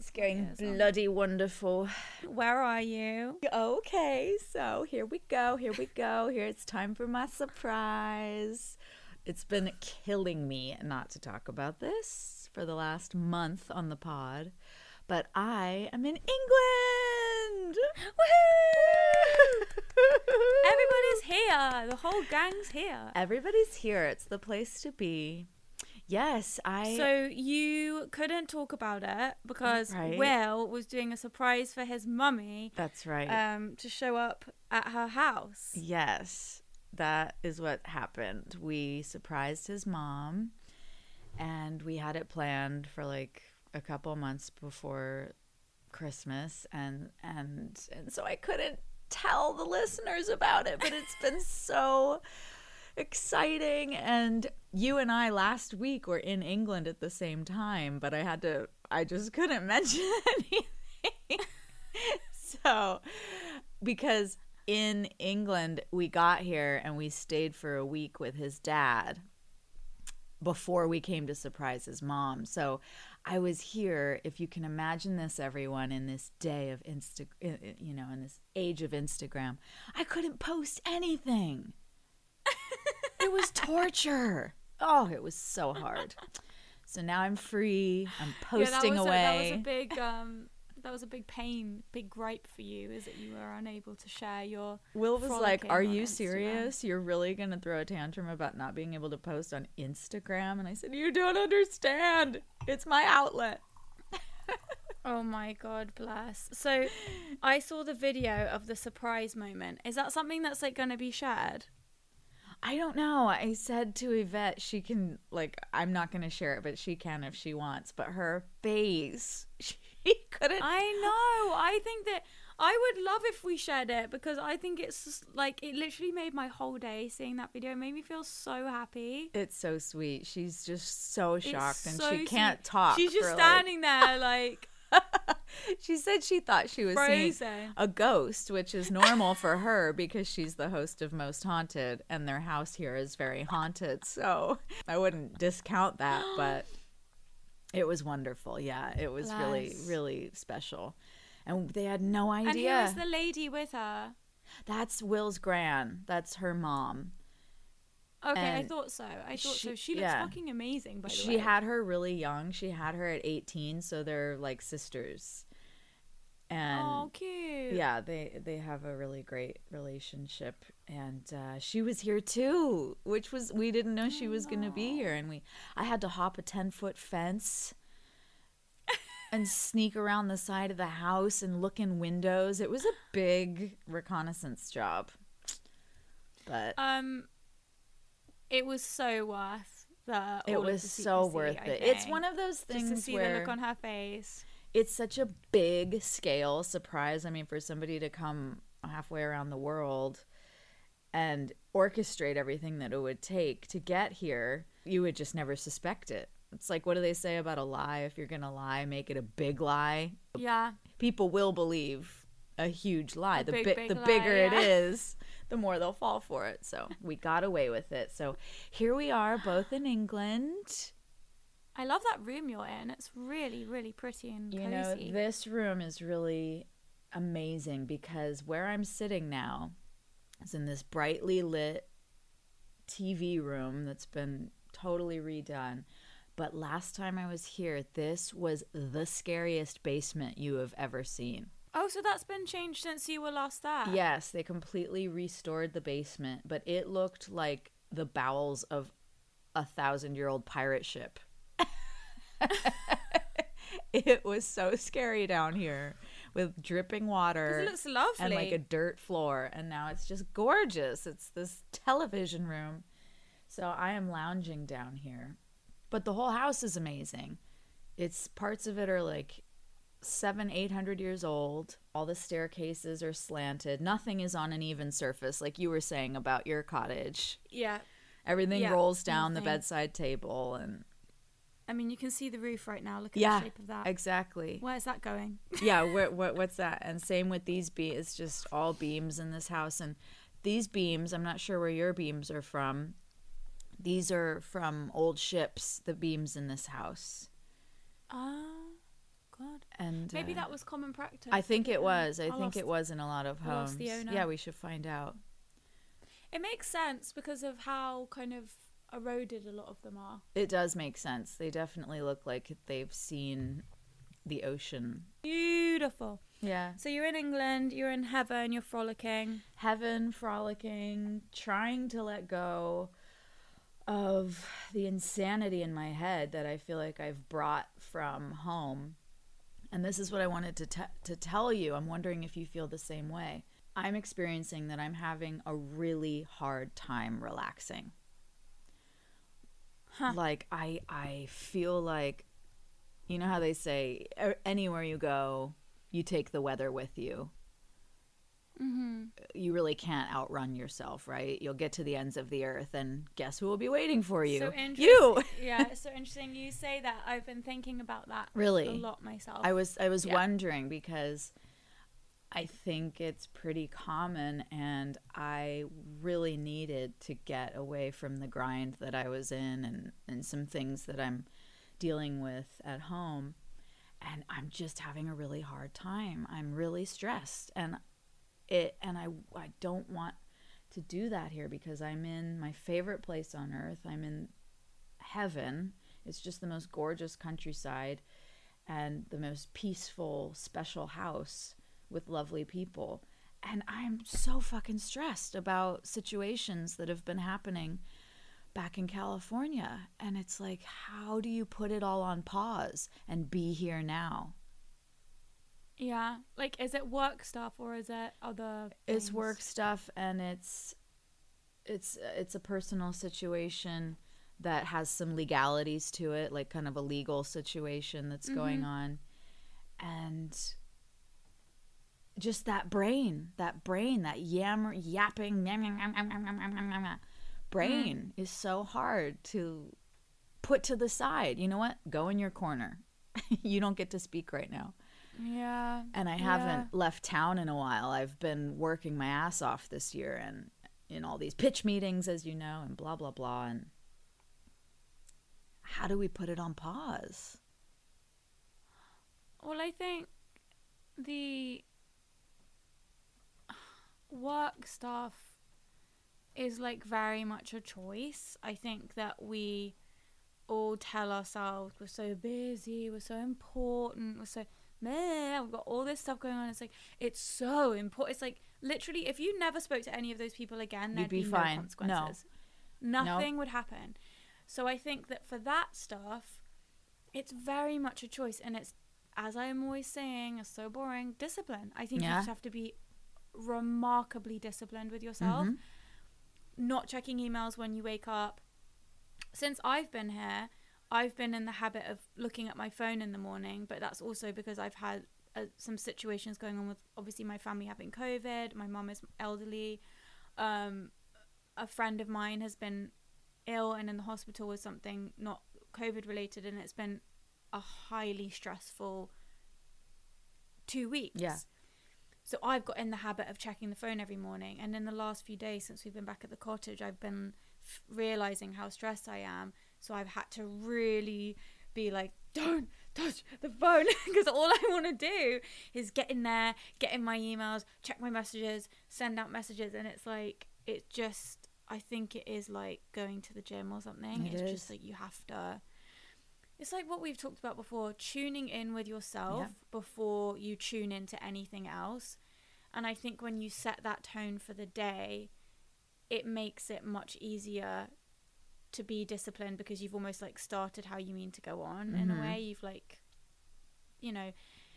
It's going bloody wonderful. Where are you? Okay, so here we go. Here we go. Here it's time for my surprise. It's been killing me not to talk about this for the last month on the pod, but I am in England. Woohoo! Everybody's here. The whole gang's here. Everybody's here. It's the place to be. Yes, I. So you couldn't talk about it because Right. Will was doing a surprise for his mummy that's right. um, to show up at her house. Yes, that is what happened. We surprised his mom and we had it planned for like a couple months before Christmas and and and so I couldn't tell the listeners about it, but it's been so exciting and you and I last week were in England at the same time, but I had to I just couldn't mention anything. so because in England we got here and we stayed for a week with his dad before we came to surprise his mom. So I was here, if you can imagine this everyone in this day of Insta you know, in this age of Instagram. I couldn't post anything. It was torture. Oh, it was so hard. So now I'm free. I'm posting yeah, that away. A, that was a big um, that was a big pain, big gripe for you, is that you were unable to share your. Will was like, "Are you Instagram." serious? You're really going to throw a tantrum about not being able to post on Instagram?" And I said, "You don't understand. It's my outlet." Oh my god, bless. So, I saw the video of the surprise moment. Is that something that's like going to be shared? I don't know. I said to Yvette, she can like I'm not going to share it, but she can if she wants. But her face, she couldn't. I know. I think that I would love if we shared it because I think it's just, like it literally made my whole day seeing that video. It made me feel so happy. it's so sweet. She's just so shocked and she can't talk. She's just for, like- standing there like she said she thought she was seeing a ghost, which is normal for her because she's the host of Most Haunted and their house here is very haunted. So I wouldn't discount that, but it was wonderful. Yeah, it was really, Bless. really special. And they had no And who was the lady with her? That's Will's gran. That's her mom. Okay, I thought so. I thought she- so. She looks yeah. fucking amazing, by the She way. had her really young. She had her at 18, so they're like sisters. And oh, cute. yeah they they have a really great relationship and uh, she was here too which was we didn't know she was going to be here and we i had to hop a 10 foot fence and sneak around the side of the house and look in windows it was a big reconnaissance job but Um, it was so worth the. it was the so worth I it it's one of those things just to see where the look on her face. it's such a big scale surprise. I mean, for somebody to come halfway around the world and orchestrate everything that it would take to get here, you would just never suspect it. It's like, what do they say about a lie? If you're going to lie, make it a big lie. Yeah. People will believe a huge lie. A the big, bi- big the lie, bigger it yeah. is, the more they'll fall for it. So we got away with it. So here we are, both in England. I love that room you're in. It's really, really pretty and cozy. You know, this room is really amazing because where I'm sitting now is in this brightly lit TV room that's been totally redone. But last time I was here, this was the scariest basement you have ever seen. Oh, so that's been changed since you were last there. Yes, they completely restored the basement, but it looked like the bowels of a thousand year old pirate ship. it was so scary down here with dripping water It looks lovely. and like a dirt floor, and now it's just gorgeous. It's this television room. So I am lounging down here. But the whole house is amazing. It's parts of it are like seven, eight hundred years old. All the staircases are slanted. Nothing is on an even surface, like you were saying about your cottage. Yeah. Everything Yeah, rolls down the bedside table, and I mean, you can see the roof right now. Look at yeah, the shape of that. exactly. Where is that going? yeah, what, what what's that? And same with these beams. It's just all beams in this house, and these beams. I'm not sure where your beams are from. These are from old ships. The beams in this house, Oh, God. and Maybe uh, that was common practice. I think it was. I I think lost- it was in a lot of homes. the owner. Yeah, we should find out. It makes sense because of how kind of eroded a lot of them are. It does make sense. They definitely look like they've seen the ocean. Beautiful. Yeah. So you're in England, you're in heaven, you're frolicking. Heaven, frolicking, trying to let go of the insanity in my head that I feel like I've brought from home. And this is what I wanted to te- to tell you. I'm wondering if you feel the same way. I'm experiencing that I'm having a really hard time relaxing. Huh. Like I I feel like you know how they say er, anywhere you go, you take the weather with you Mm-hmm. you really can't outrun yourself, right? You'll get to the ends of the earth, and guess who will be waiting for you? So you. yeah, it's so interesting you say that. I've been thinking about that Really? a lot myself. I was I was Yeah. wondering because I think it's pretty common, and I really needed to get away from the grind that I was in, and and some things that I'm dealing with at home, and I'm just having a really hard time. I'm really stressed, and it and I I don't want to do that here because I'm in my favorite place on earth. I'm in heaven. It's just the most gorgeous countryside and the most peaceful, special house with lovely people. And I'm so fucking stressed about situations that have been happening back in California. And it's like, how do you put it all on pause and be here now? Yeah. Like is it work stuff or is it other things? It's work stuff and it's it's it's a personal situation that has some legalities to it, like kind of a legal situation that's mm-hmm. going on. And just that brain, that brain, that yammer yapping brain mm. is so hard to put to the side. You know what? Go in your corner. you don't get to speak right now. Yeah. And I Yeah. haven't left town in a while. I've been working my ass off this year and in all these pitch meetings, as you know, and blah, blah, blah. And how do we put it on pause? Well, I think the work stuff is like very much a choice. I think that we all tell ourselves we're so busy, we're so important, we're so meh, we've got all this stuff going on. It's like it's so important. It's like literally, if you never spoke to any of those people again, there'd be be, fine. no No. consequences. Nothing would happen. So I think that for that stuff, it's very much a choice, and it's as I'm always saying, it's so boring. Discipline. I think you just have to be remarkably disciplined with yourself. Mhm. Not checking emails when you wake up. Since I've been here, I've been in the habit of looking at my phone in the morning, but that's also because I've had uh, some situations going on with obviously my family having COVID. My mum is elderly. Um, a friend of mine has been ill and in the hospital with something not COVID related, and it's been a highly stressful two weeks. Yeah. So I've got in the habit of checking the phone every morning, and in the last few days since we've been back at the cottage, I've been f- realizing how stressed I am. So I've had to really be like, don't touch the phone, because all I want to do is get in there, get in my emails, check my messages, send out messages, and it's like it just. I think it is like going to the gym or something. It it's is. just that you have to. It's like what we've talked about before tuning in with yourself Yeah. before you tune into anything else. And I think when you set that tone for the day, it makes it much easier to be disciplined because you've almost like started how you mean to go on in Mhm. a way. You've like, you know,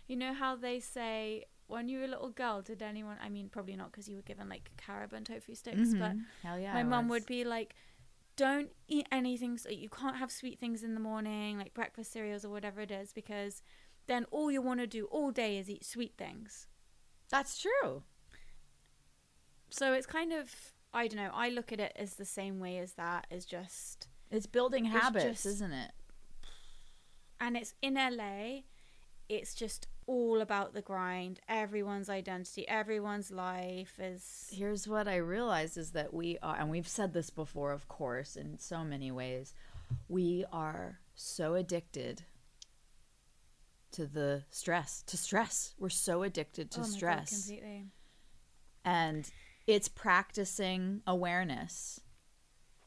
you know how they say when you were a little girl, did anyone, I mean, probably not because you were given like carob and tofu sticks, but Mhm. Hell yeah. my mum would be like don't eat anything so you can't have sweet things in the morning like breakfast cereals or whatever it is because then all you want to do all day is eat sweet things. That's true. So it's kind of I don't know. I look at it as the same way as that is just It's building It's habits, just- isn't it? and it's in LA. It's just all about the grind. Everyone's identity, everyone's life is Here's what I realized is that we are, and we've said this before, of course, in so many ways, we are so addicted to the stress, to stress. We're so addicted to oh my God, stress. completely. and it's practicing awareness.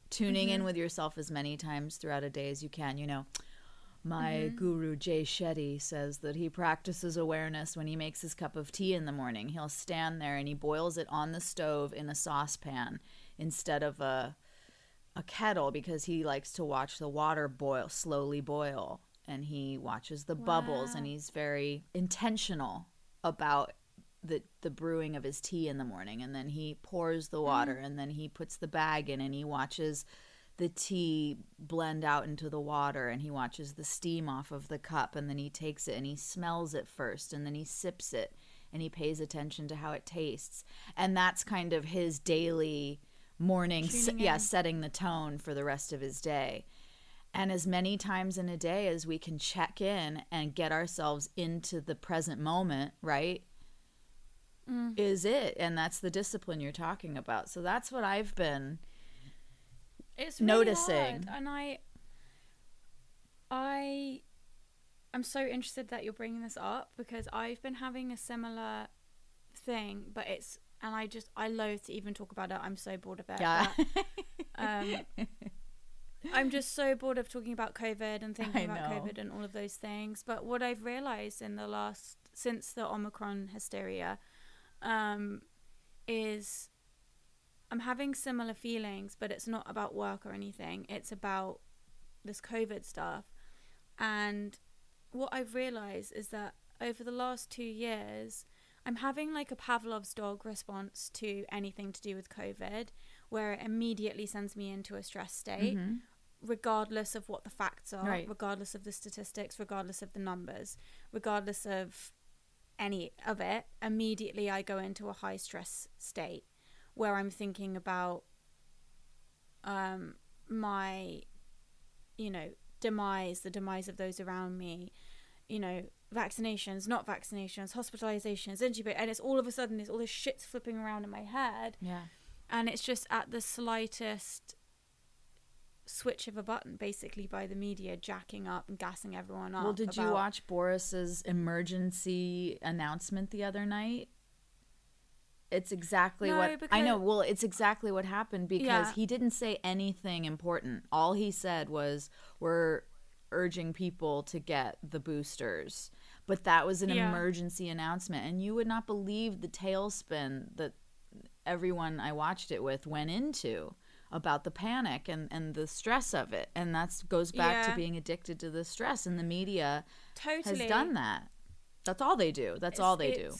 Tuning in mm-hmm. with yourself as many times throughout a day as you can you know. My mm-hmm. guru jay shetty says that he practices awareness when he makes his cup of tea in the morning. He'll stand there and he boils it on the stove in a saucepan instead of a a kettle because he likes to watch the water boil slowly boil. And he watches the bubbles and he's very intentional about the the brewing of his tea in the morning and then he pours the water mm. and then he puts the bag in and he watches the tea blend out into the water and he watches the steam off of the cup and then he takes it and he smells it first and then he sips it and he pays attention to how it tastes. And that's kind of his daily morning s- yeah setting the tone for the rest of his day. And as many times in a day as we can check in and get ourselves into the present moment right is it and that's the discipline you're talking about so that's what i've been it's really noticing. hard, and I I I'm so interested that you're bringing this up because I've been having a similar thing, but it's and I just I loathe to even talk about it. I'm so bored of it. yeah but, um, I'm just so bored of talking about COVID and thinking I about know. COVID and all of those things. But what I've realized in the last since the Omicron hysteria um, is I'm having similar feelings, but it's not about work or anything. It's about this COVID stuff. And what I've realized is that over the last two years, I'm having like a Pavlov's dog response to anything to do with COVID, where it immediately sends me into a stress state, Mhm. regardless of what the facts are, Right. regardless of the statistics, regardless of the numbers, regardless of any of it. Immediately, I go into a high stress state where I'm thinking about um, my, you know, demise, the demise of those around me, you know, vaccinations, not vaccinations, hospitalizations, intubate, and it's all of a sudden there's all this shit's flipping around in my head, yeah and it's just at the slightest switch of a button, basically by the media jacking up and gassing everyone up. well did you watch boris's emergency announcement the other night it's exactly No, what i know because- well it's exactly what happened because Yeah. he didn't say anything important all he said was we're urging people to get the boosters but that was an Yeah. emergency announcement and you would not believe the tailspin that everyone i watched it with went into about the panic and, and the stress of it and that goes back to being addicted to the stress and the media totally has done that that's all they do that's all they do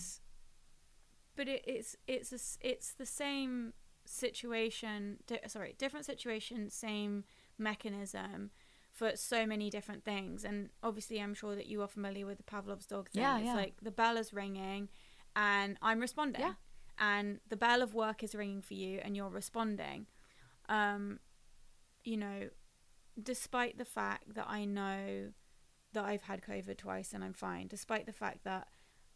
But it, it's it's a it's the same situation. Di- sorry, different situation, same mechanism for so many different things. And obviously, I'm sure that you are familiar with the Pavlov's dog thing. Yeah, it's yeah. like the bell is ringing, and I'm responding. Yeah. And the bell of work is ringing for you, and you're responding. Um, you know, despite the fact that I know that I've had COVID twice and I'm fine, despite the fact that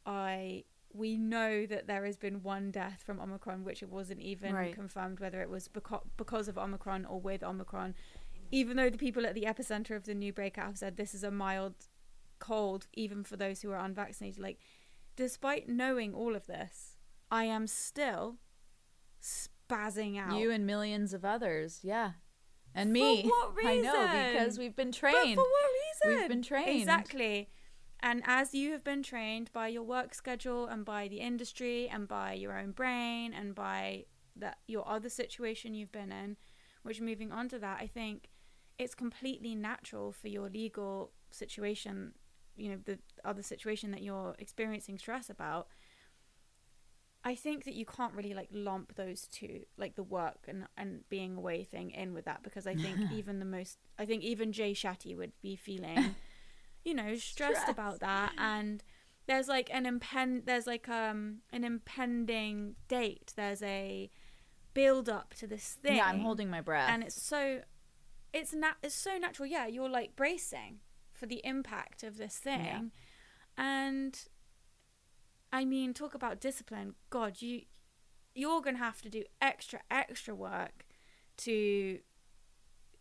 I we know that there has been one death from Omicron, which it wasn't even Right. confirmed whether it was beco- because of Omicron or with Omicron. Even though the people at the epicenter of the new breakout have said this is a mild cold, even for those who are unvaccinated, like despite knowing all of this, I am still spazzing out. You and millions of others, yeah. And For me. what I know because we've been But trained. for what reason? We've been trained. Exactly. And as you have been trained by your work schedule and by the industry and by your own brain and by that your other situation you've been in, which moving on to that, I think it's completely natural for your legal situation, you know, the other situation that you're experiencing stress about. I think that you can't really like lump those two, like the work and and being away thing, in with that because I think even the most, I think even Jay Shetty would be feeling, you know, stressed Stress. about that and there's like an impend there's like um an impending date. There's a build up to this thing. Yeah, I'm holding my breath. and it's so it's nat it's so natural. Yeah, you're like bracing for the impact of this thing. Yeah. And I mean, talk about discipline. God, you you're gonna have to do extra extra work to,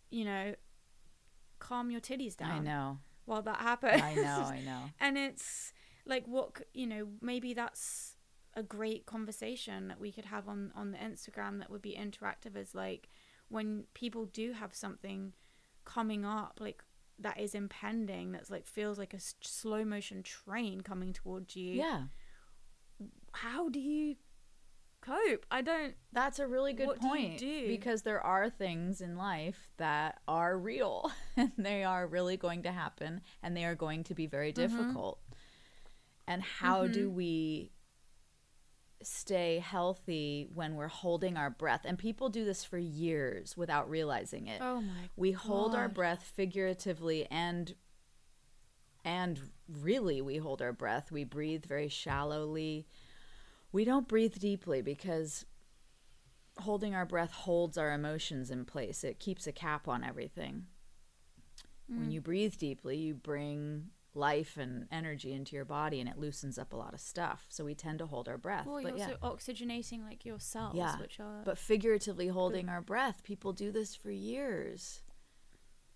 you know, calm your titties down I know. while that happens. I know. I know. and it's like what you know maybe that's a great conversation that we could have on on the instagram that would be interactive is like when people do have something coming up like that is impending that's like feels like a s- slow motion train coming towards you Yeah. How do you cope i don't That's a really good What do you point do? because there are things in life that are real and they are really going to happen and they are going to be very Mm-hmm. difficult. And how do we stay healthy when we're holding our breath? And people do this for years without realizing it. oh my we hold our breath figuratively and and really we hold our breath we breathe very shallowly we don't breathe deeply because holding our breath holds our emotions in place it keeps a cap on everything Mm. when you breathe deeply you bring life and energy into your body and it loosens up a lot of stuff so we tend to hold our breath well but you're yeah also oxygenating like your cells yeah which are but figuratively holding our breath people do this for years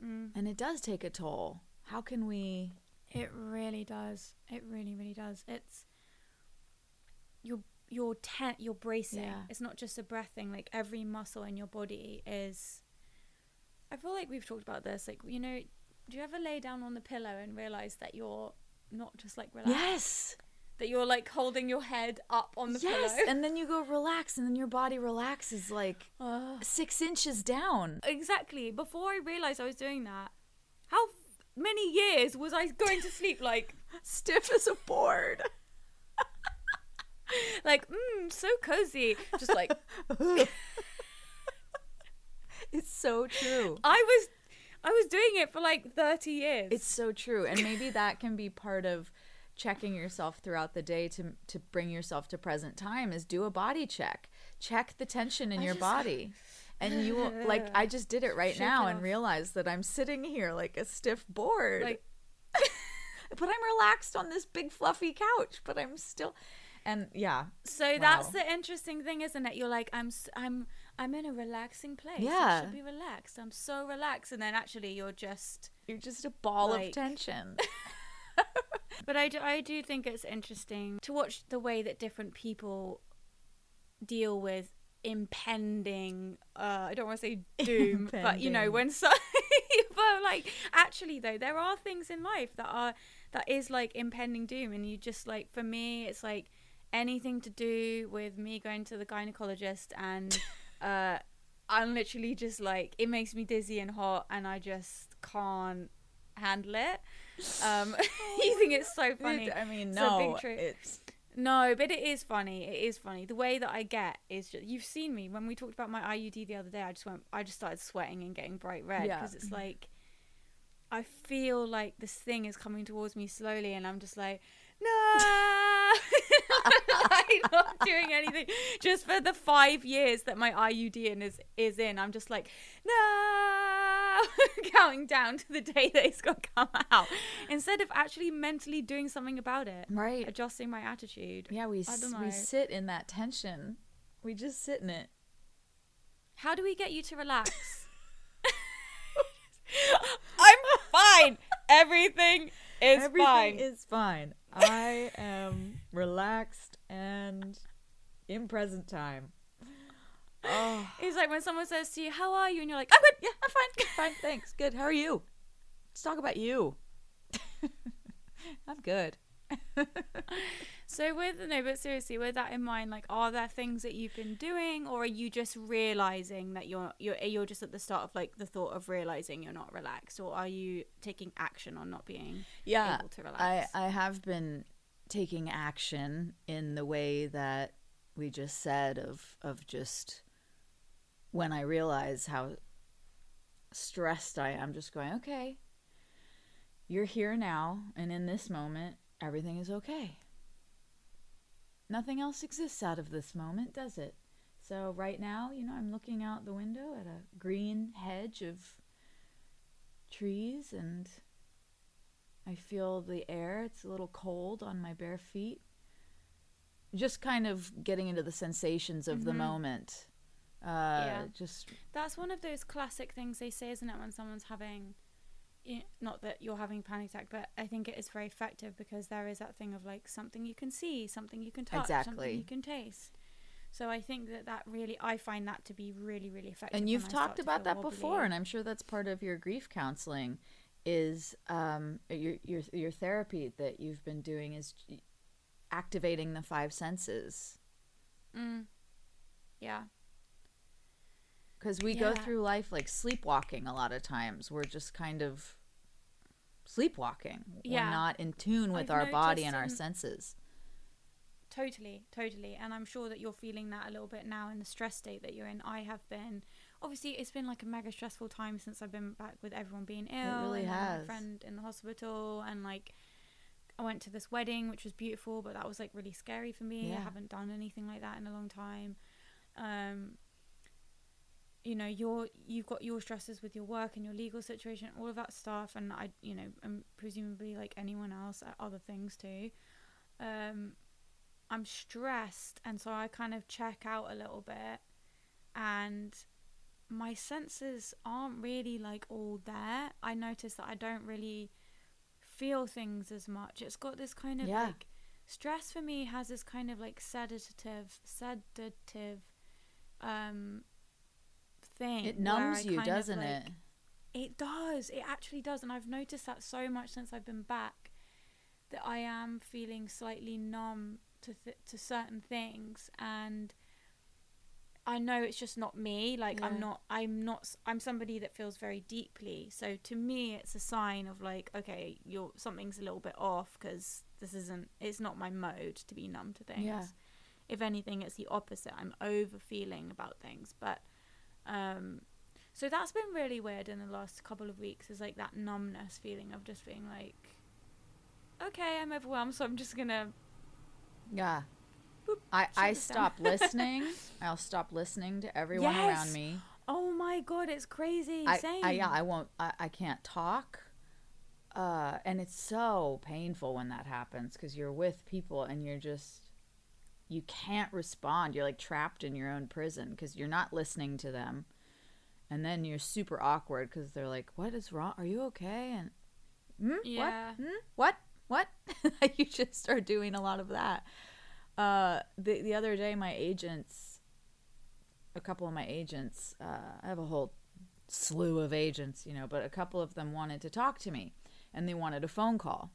Mm. and it does take a toll how can we It really does. It really, really does. It's you're you're ten, you're bracing. Yeah. It's not just a breath thing. Like every muscle in your body is. I feel like we've talked about this. Like you know, do you ever lay down on the pillow and realize that you're not just like relaxed? yes That you're like holding your head up on the yes pillow. and then you go relax and then your body relaxes like six inches down exactly. Before I realized I was doing that, how many years was I going to sleep like? stiff as a board like, mm, so cozy. Just like it's so true. I was I was doing it for like 30 years. it's so true. And maybe that can be part of checking yourself throughout the day to to bring yourself to present time is do a body check. Check the tension in I your just- body. And you will like i just did it right now it and realized that i'm sitting here like a stiff board. Like but i'm relaxed on this big fluffy couch but i'm still and yeah. So that's the interesting thing isn't it? You're like I'm i'm I'm in a relaxing place. yeah. I should be relaxed. I'm so relaxed. And then actually you're just you're just a ball of tension. But I do, I do think it's interesting to watch the way that different people deal with impending uh I don't want to say doom but you know when so but like actually though there are things in life that are that is like impending doom. And you just like for me it's like anything to do with me going to the gynecologist and uh I'm literally just like it makes me dizzy and hot and I just can't handle it um you think it's so funny i mean It's no trick. it's no, but it is funny. It is funny. The way that I get is just you've seen me when we talked about my IUD the other day. I just went. I just started sweating and getting bright red Yeah. because it's like I feel like this thing is coming towards me slowly, and I'm just like, no, I'm not doing anything. Just for the five years that my IUD in is is in, I'm just like, no, counting down to the day that it's gonna come out, instead of actually mentally doing something about it right adjusting my attitude. yeah we, s- we sit in that tension we just sit in it How do we get you to relax? I'm fine. Everything is Everything fine. is fine. I am relaxed and in present time. Oh, it's like when someone says to you, "How are you?" and you're like, "I'm good." yeah, I'm fine. Fine. Thanks. Good. How are you? Let's talk about you. I'm good. So with no, but seriously, with that in mind, like, are there things that you've been doing, or are you just realizing that you're you're you're just at the start of like the thought of realizing you're not relaxed, or are you taking action on not being Yeah, able to I? I have been taking action in the way that we just said of of just when I realize how stressed I am, just going, okay, you're here now, and in this moment, everything is okay. Nothing else exists out of this moment, does it? So, right now, you know, I'm looking out the window at a green hedge of trees, and I feel the air. It's a little cold on my bare feet. Just kind of getting into the sensations of the Mhm. moment. Uh, Yeah. Just That's one of those classic things they say, isn't it, when someone's having, i- not that you're having a panic attack, but I think it is very effective because there is that thing of like something you can see, something you can touch, Exactly. something you can taste. So I think that that really, I find that to be really, really effective. and you've talked about that before and i'm sure that's part of your grief counseling is um, your, your your therapy that you've been doing is activating the five senses Mm. Yeah. because we go through life like sleepwalking a lot of times we're just kind of sleepwalking we're Yeah. not in tune with I've our body and our senses Totally, totally. And I'm sure that you're feeling that a little bit now in the stress state that you're in. I have been. Obviously, it's been like a mega stressful time since I've been back with everyone being ill. It really has. My friend in the hospital, and like, I went to this wedding, which was beautiful, but that was like really scary for me. I haven't done anything like that in a long time. Um, you know, you're you've got your stresses with your work and your legal situation, all of that stuff, and I, you know, and presumably like anyone else, other things too. Um, I'm stressed, and so I kind of check out a little bit, and my senses aren't really like all there. I notice that I don't really feel things as much. It's got this kind of Yeah. like stress for me has this kind of like sedative, sedative, um, thing. it numbs you doesn't like- it it does. It actually does. And I've noticed that so much since I've been back that I am feeling slightly numb to th- to certain things and I know it's just not me. Like Yeah. I'm not I'm not I'm somebody that feels very deeply. So to me it's a sign of like okay, you're something's a little bit off cuz this isn't it's not my mode to be numb to things. Yeah. If anything it's the opposite. I'm over feeling about things. But um so that's been really weird in the last couple of weeks is like that numbness feeling of just being like okay, I'm overwhelmed, so I'm just going to yeah Boop, I, I stop listening. I'll stop listening to everyone Yes. around me. Oh my god, it's crazy. I, Same. I yeah, I won't. I, I can't talk. Uh, and it's so painful when that happens because you're with people and you're just you can't respond. You're like trapped in your own prison because you're not listening to them, and then you're super awkward because they're like, "What is wrong? Are you okay?" And hmm? Yeah. what? Hmm? What? What? you just start doing a lot of that. Uh, the the other day, my agents, a couple of my agents, uh, I have a whole slew of agents, you know, but a couple of them wanted to talk to me and they wanted a phone call.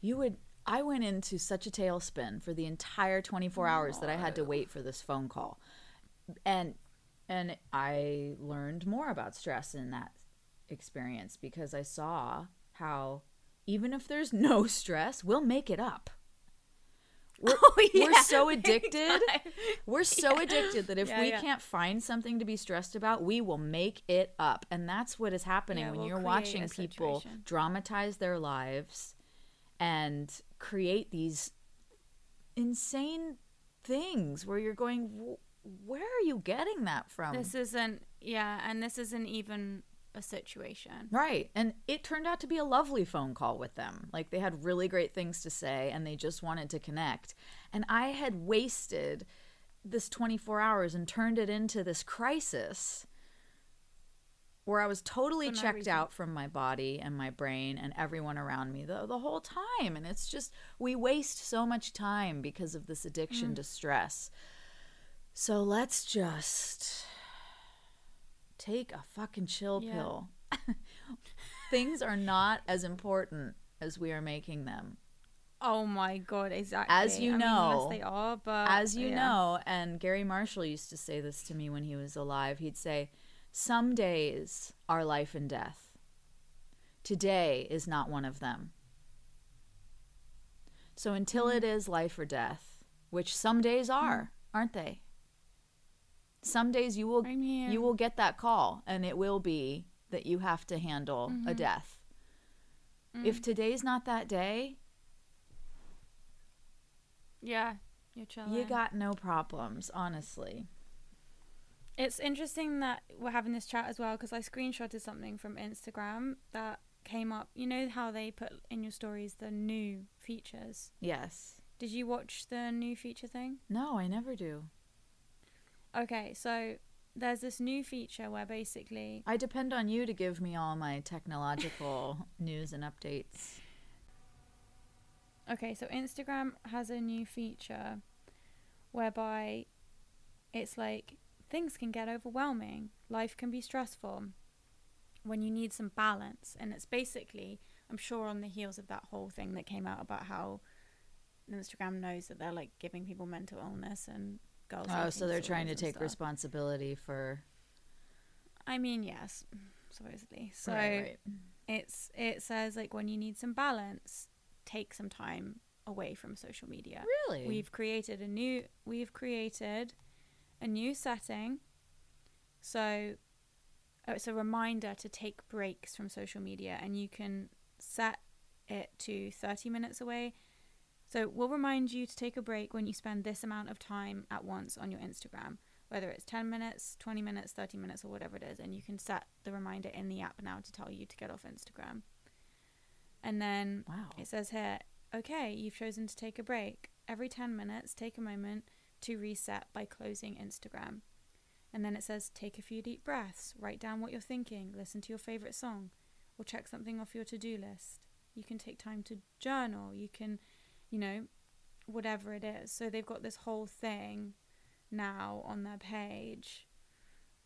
You would I went into such a tailspin for the entire 24 hours that I had to wait for this phone call. And and I learned more about stress in that experience because I saw how even if there's no stress, we'll make it up. We're, Oh, we're so addicted. We're so addicted that if Yeah, we yeah. can't find something to be stressed about, we will make it up. And that's what is happening Yeah, when we'll you're watching people situation. dramatize their lives and create these insane things where you're going, "Wh- where are you getting that from? This isn't yeah, and this isn't even a situation. Right. And it turned out to be a lovely phone call with them. Like they had really great things to say and they just wanted to connect. And I had wasted this 24 hours and turned it into this crisis where I was totally checked reason. out from my body and my brain and everyone around me the, the whole time. And it's just, we waste so much time because of this addiction Mm. to stress. So let's just take a fucking chill Yeah. pill. Things are not as important as we are making them. Oh my god, exactly. As you I mean, know- yes, they are, but As you yeah. know, and Garry Marshall used to say this to me when he was alive, he'd say, Some days are life and death. Today is not one of them. So until Mm-hmm. it is life or death, which some days are, aren't they? Some days you will I mean- you will get that call and it will be that you have to handle Mm-hmm. a death. If today's not that day, Yeah, you're chilling. you got no problems, honestly. It's interesting that we're having this chat as well because I screenshotted something from Instagram that came up. You know how they put in your stories the new features? Yes. Did you watch the new feature thing? No, I never do. Okay, so there's this new feature where basically I depend on you to give me all my technological news and updates. Okay, so Instagram has a new feature whereby it's like things can get overwhelming, life can be stressful when you need some balance. And it's basically, I'm sure, on the heels of that whole thing that came out about how Instagram knows that they're like giving people mental illness and girls. Oh, so they're trying to take stuff. responsibility for. I mean, yes, supposedly. So Right, right. it's it says like when you need some balance, take some time away from social media. Really? We've created a new we've created a new setting. So uh, it's a reminder to take breaks from social media and you can set it to 30 minutes away. So we'll remind you to take a break when you spend this amount of time at once on your Instagram, whether it's 10 minutes, 20 minutes, 30 minutes or whatever it is and you can set the reminder in the app now to tell you to get off Instagram. And then Wow. it says here, okay, you've chosen to take a break. Every 10 minutes, take a moment to reset by closing Instagram. And then it says, take a few deep breaths, write down what you're thinking, listen to your favorite song, or check something off your to do list. You can take time to journal, you can, you know, whatever it is. So they've got this whole thing now on their page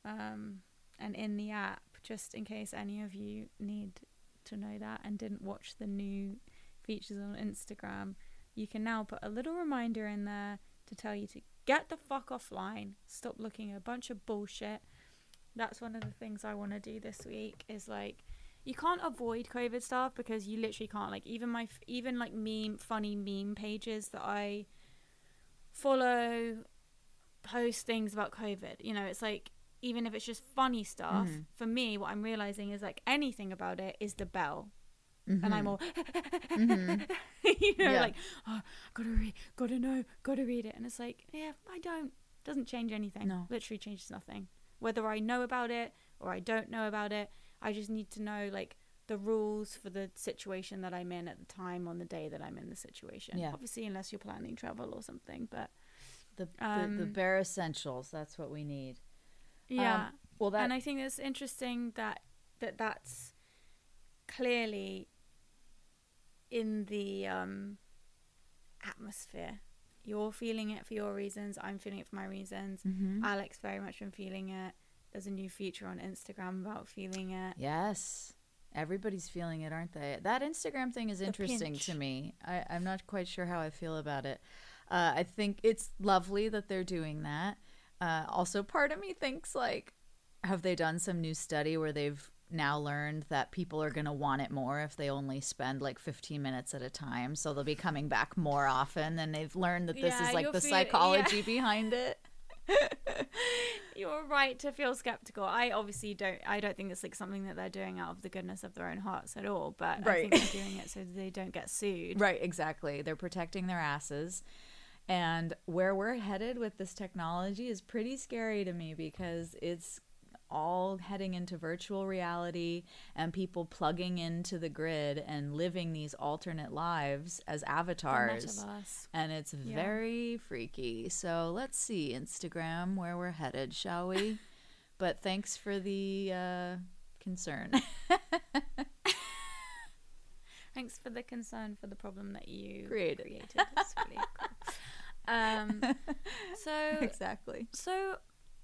um, and in the app, just in case any of you need to know that and didn't watch the new features on Instagram, you can now put a little reminder in there to tell you to get the fuck offline, stop looking at a bunch of bullshit. That's one of the things I want to do this week is like you can't avoid COVID stuff because you literally can't like even my even like meme funny meme pages that I follow post things about COVID. You know, it's like even if it's just funny stuff, Mhm. for me what I'm realizing is like anything about it is the bell and Mm-hmm. I'm all, Mhm. you know, Yeah. like, oh, gotta read, gotta know, gotta read it. And it's like, yeah, I don't, doesn't change anything. No. Literally changes nothing. Whether I know about it or I don't know about it, I just need to know, like, the rules for the situation that I'm in at the time on the day that I'm in the situation. Yeah. Obviously, unless you're planning travel or something. But the, the the Um, bare essentials. That's what we need. yeah. Um, well, that and I think it's interesting that that that's clearly in the um, atmosphere. You're feeling it for your reasons. I'm feeling it for my reasons. Mhm. Alex very much been feeling it. There's a new feature on Instagram about feeling it. Yes. Everybody's feeling it, aren't they? That Instagram thing is The interesting pinch. to me. I, I'm not quite sure how I feel about it. Uh, I think it's lovely that they're doing that. Uh, also, part of me thinks, like, have they done some new study where they've now learned that people are going to want it more if they only spend like 15 minutes at a time? So they'll be coming back more often. And they've learned that this Yeah, is like the feel- yeah. psychology behind it. You're right to feel skeptical. I obviously don't. I don't think it's like something that they're doing out of the goodness of their own hearts at all. But I think Right. they're doing it so they don't get sued. Right, exactly. They're protecting their asses. And where we're headed with this technology is pretty scary to me because it's all heading into virtual reality and people plugging into the grid and living these alternate lives as avatars. And it's Yeah. very freaky. So let's see, Instagram, where we're headed, shall we? but thanks for the uh, concern. Thanks for the concern for the problem that you Created. created. Really cool. Um, so, exactly. so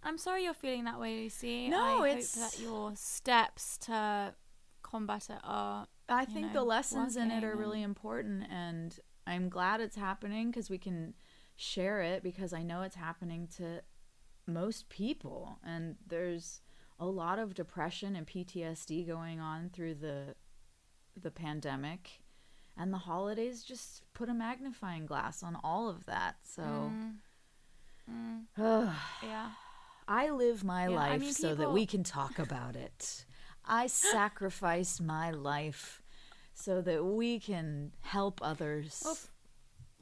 I'm sorry you're feeling that way, Lucy. No, I it's- hope that your steps to combat it are. I think know, the lessons in it are really important, and I'm glad it's happening because we can share it because I know it's happening to most people, and there's a lot of depression and PTSD going on through the the pandemic, and the holidays just put a magnifying glass on all of that. So Mm, mm, yeah. I live my Yeah, I life mean, so that we can talk about it. I sacrifice my life so that we can help others. Well, f-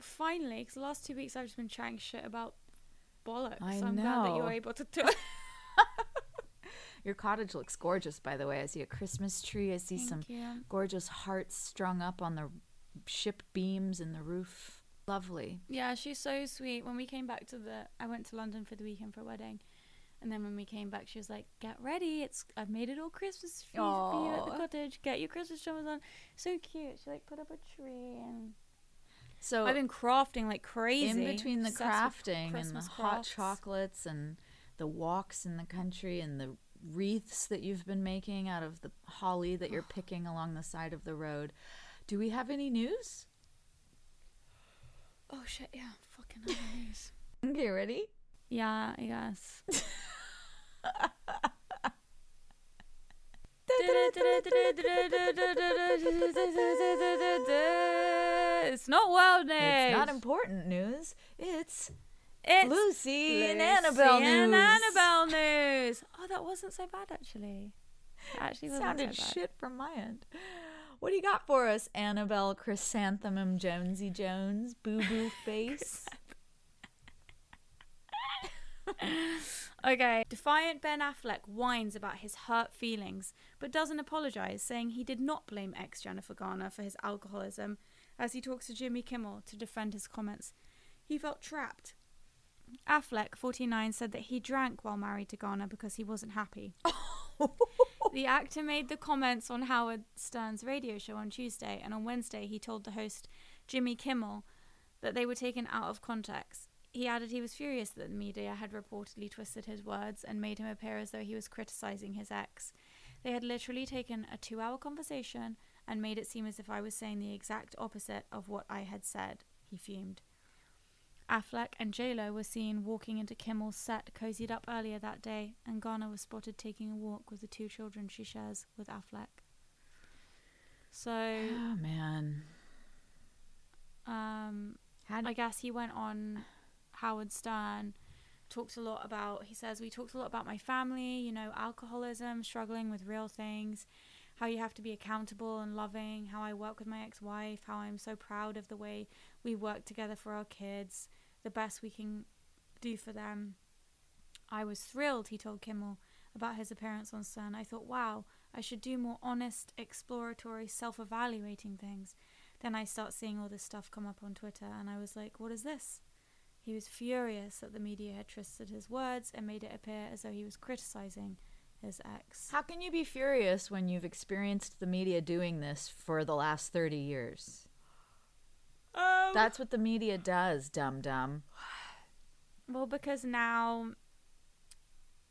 finally, because the last two weeks I've just been chatting shit about bollocks. I so I'm glad that you're able to do it. Your cottage looks gorgeous, by the way. I see a Christmas tree. I see some you. gorgeous hearts strung up on the ship beams in the roof. Lovely. Yeah, she's so sweet. When we came back to the, I went to London for the weekend for a wedding, and then when we came back, she was like, "Get ready! It's I've made it all Christmas for you, for you at the cottage. Get your Christmas jumpers on." So cute. She like put up a tree, and So I've been crafting like crazy. in between the crafting and the Christmas hot crafts. chocolates and the walks in the country and the wreaths that you've been making out of the holly that you're picking along the side of the road. Do we have any news? Oh shit! Yeah, fucking hell, news. Okay, ready? Yeah, I guess. it's not world news. It's not important news. It's It's Lucy, and Lucy Annabelle and news. Annabelle news. Oh, that wasn't so bad actually. It actually wasn't sounded so bad. shit from my end. What do you got for us, Annabelle Chrysanthemum Jonesy Jones, Boo Boo Face? Okay. Defiant Ben Affleck whines about his hurt feelings, but doesn't apologize, saying he did not blame ex Jennifer Garner for his alcoholism as he talks to Jimmy Kimmel to defend his comments. He felt trapped. Affleck, 49, said that he drank while married to Garner because he wasn't happy. the actor made the comments on Howard Stern's radio show on Tuesday, and on Wednesday he told the host, Jimmy Kimmel, that they were taken out of context. He added he was furious that the media had reportedly twisted his words and made him appear as though he was criticizing his ex. They had literally taken a two hour conversation and made it seem as if I was saying the exact opposite of what I had said, he fumed. Affleck and JLo were seen walking into Kimmel's set cozied up earlier that day, and Garner was spotted taking a walk with the two children she shares with Affleck. So, oh man, um, I guess he went on Howard Stern, talked a lot about, he says, we talked a lot about my family, you know, alcoholism, struggling with real things, how you have to be accountable and loving, how I work with my ex wife, how I'm so proud of the way we work together for our kids, the best we can do for them. I was thrilled, he told Kimmel, about his appearance on Stern. I thought, wow, I should do more honest, exploratory, self evaluating things. Then I start seeing all this stuff come up on Twitter, and I was like, what is this? He was furious that the media had twisted his words and made it appear as though he was criticizing his ex. how can you be furious when you've experienced the media doing this for the last 30 years? Um, That's what the media does, dum dum. well, because now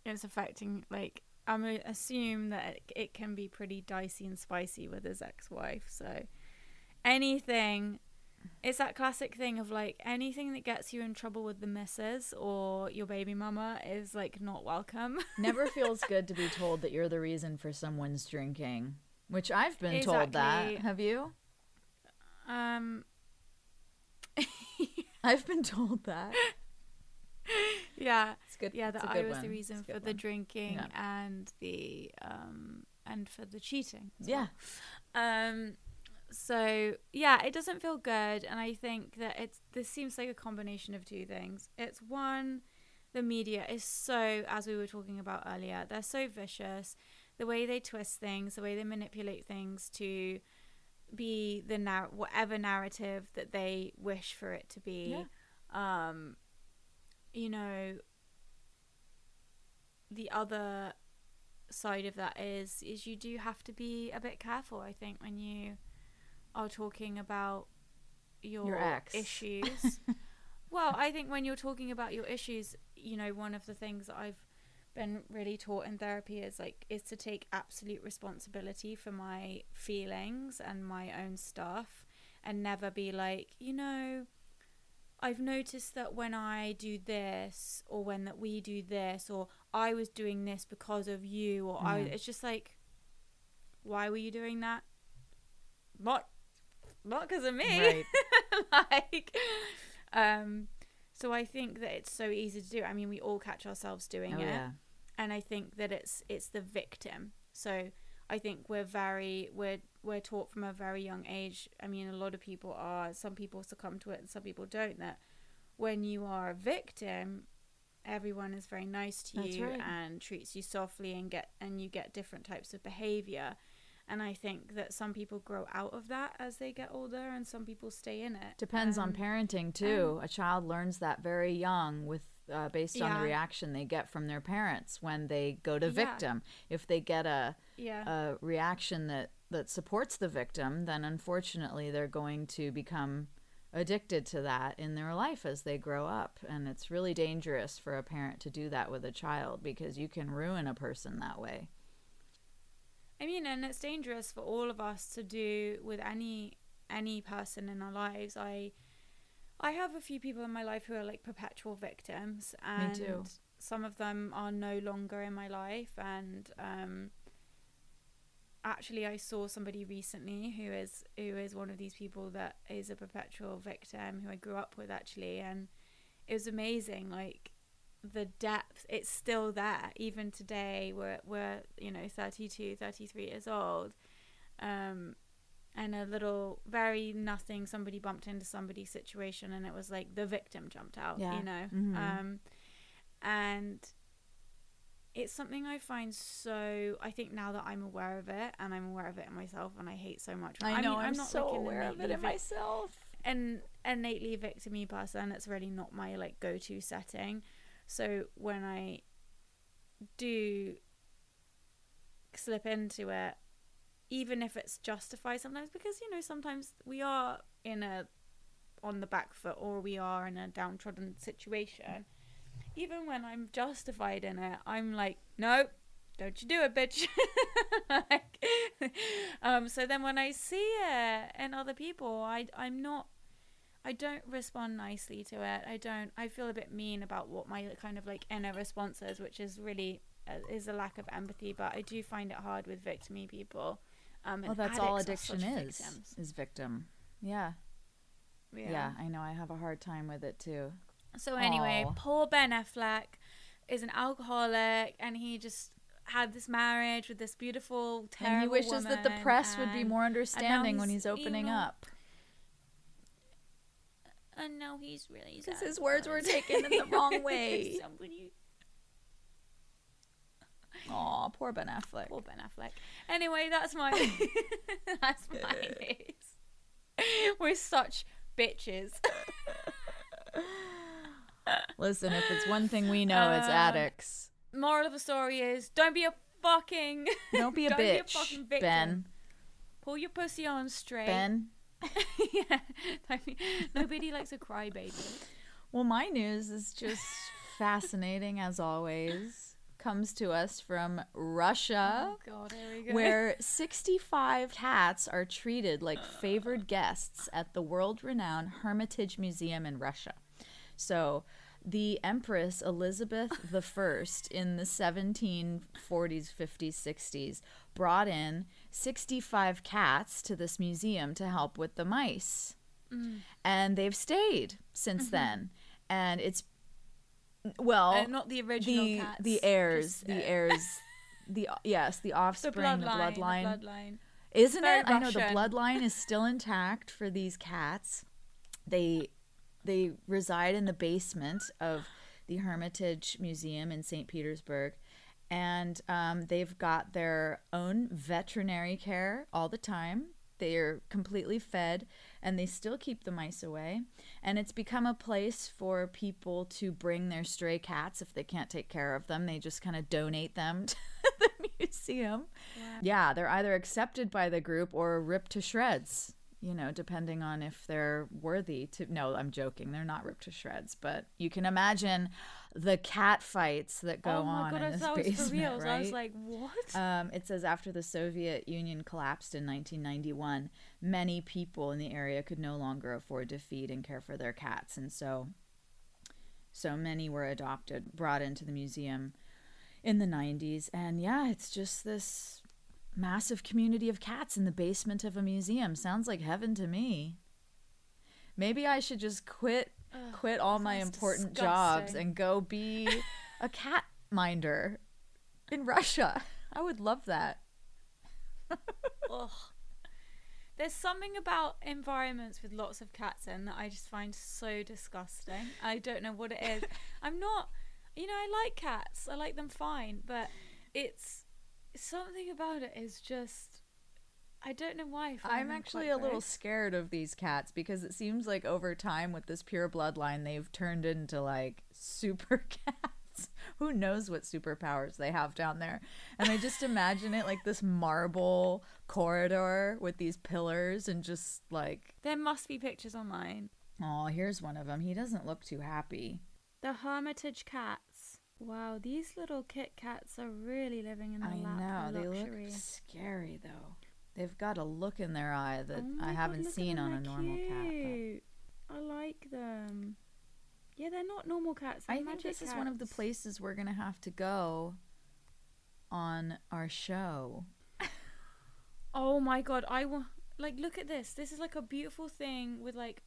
it's affecting, like, I'm gonna assume that it, it can be pretty dicey and spicy with his ex wife. So anything, it's that classic thing of like anything that gets you in trouble with the missus or your baby mama is like not welcome. Never feels good to be told that you're the reason for someone's drinking, which I've been told that. Have you? um, I've been told that. yeah. It's good. yeah that i was one. the reason for good the drinking Yeah. and the um and for the cheating Yeah. well. um so yeah it doesn't feel good and i think that it's this seems like a combination of two things. It's one the media is so as we were talking about earlier they're so vicious. The way they twist things the way they manipulate things to be the nar- whatever narrative that they wish for it to be. Um you know the other side of that is is you do have to be a bit careful i think when you are talking about your, Your issues well i think when you're talking about your issues you know one of the things that i've been really taught in therapy is like is to take absolute responsibility for my feelings and my own stuff and never be like you know I've noticed that when I do this, or when that we do this, or I was doing this because of you, or I, Mhm. it's just like, why were you doing that? Not, not because of me. Right. like, um, so I think that it's so easy to do. I mean, we all catch ourselves doing Oh it, yeah. and I think that it's it's the victim. So I think we're very we're we're taught from a very young age. I mean, a lot of people are. Some people succumb to it, and some people don't. That when you are a victim, everyone is very nice to That's you right. and treats you softly, and get and you get different types of behavior. And I think that some people grow out of that as they get older, and some people stay in it. Depends on Um, parenting too. a child learns that very young with uh, based on the reaction they get from their parents when they go to Yeah. victim. If they get a Yeah. a reaction that that supports the victim, then unfortunately they're going to become addicted to that in their life as they grow up. And it's really dangerous for a parent to do that with a child because you can ruin a person that way. I mean, and it's dangerous for all of us to do with any any person in our lives. I I have a few people in my life who are like perpetual victims, and some of them are no longer in my life. And um, actually, I saw somebody recently who is who is one of these people that is a perpetual victim who I grew up with actually, and it was amazing. Like the depth it's still there even today we're we're you know 32 33 years old um and a little very nothing somebody bumped into somebody situation and it was like the victim jumped out Yeah. you know Mhm. um and it's something I find so. I think now that I'm aware of it, and I'm aware of it in myself, and I hate so much. I know mean, I'm, not so like aware of it in vic- myself. And innately victimy person it's really not my like go-to setting so when i do slip into it even if it's justified sometimes because you know sometimes we are in a on the back foot or we are in a downtrodden situation. Even when i'm justified in it i'm like nope don't you do it bitch. Like, um so then when i see it in other people i i'm not I don't respond nicely to it. I don't. I feel a bit mean about what my kind of like inner response is, which is really uh, is a lack of empathy. But I do find it hard with victimy people. Um, Well, that's all addiction is. victims. Is victim. Yeah. yeah. I know. I have a hard time with it too. So anyway, Aw. poor Ben Affleck is an alcoholic, and he just had this marriage with this beautiful, terrible and he wishes that the woman, press would be more understanding when he's he's opening evil. up. And now he's really Because his words were taken in the wrong way. Somebody Aw, poor Ben Affleck. Poor Ben Affleck. Anyway, that's my that's my news. We're such bitches. Listen, if it's one thing we know, it's Um, addicts. Moral of the story is: don't be a fucking Don't be a don't be a bitch, fucking victim. Ben. pull your pussy on straight. Ben. yeah, nobody likes a crybaby. Well, my news is just fascinating as always. Comes to us from Russia. Oh God, here we go. where 65 cats are treated like favored guests at the world renowned Hermitage Museum in Russia. So, the Empress Elizabeth I in the 1740s, 50s, 60s brought in 65 cats to this museum to help with the mice. And they've stayed since then. And it's, well, Uh, not the original the cats. the heirs, just, the uh, heirs, the yes, the the offspring, bloodline, the bloodline, the bloodline. isn't very it? I know the bloodline is still intact for these cats. They they reside in the basement of the Hermitage Museum in St. Petersburg, and um, they've got their own veterinary care all the time. They are completely fed, and they still keep the mice away. And it's become a place for people to bring their stray cats if they can't take care of them. They just kind of donate them to the museum. Yeah, they're either accepted by the group or ripped to shreds, you know, depending on if they're worthy to. No, I'm joking. They're not ripped to shreds, but you can imagine the cat fights that go oh my on God, in I this thought it was for basement, real. right? I was like, what? Um, it says after the Soviet Union collapsed in 1991, many people in the area could no longer afford to feed and care for their cats, and so so many were adopted, brought into the museum in the 90s, and yeah, it's just this massive community of cats in the basement of a museum. Sounds like heaven to me. Maybe I should just quit Ugh, quit all my important jobs and go be a cat minder in Russia. I would love that. Ugh. There's something about environments with lots of cats in that I just find so disgusting. I don't know what it is. I'm not, you know, I like cats. I like them fine, but it's something about it is just. I don't know why. I'm actually a little scared of these cats because it seems like over time with this pure bloodline, they've turned into like super cats. Who knows what superpowers they have down there? And I just imagine it like this marble corridor with these pillars and just like, There must be pictures online. oh, here's one of them. He doesn't look too happy. The Hermitage cats. Wow, these little Kit Kats are really living in the I lap know. of They luxury. look scary though. They've got a look in their eye that Oh I haven't at seen on a normal cat. but- cute. I like them. Yeah, they're not normal cats. I think this is one of the places we're gonna have to go on our show. Oh my god, I want like look at this. This is like a beautiful thing with like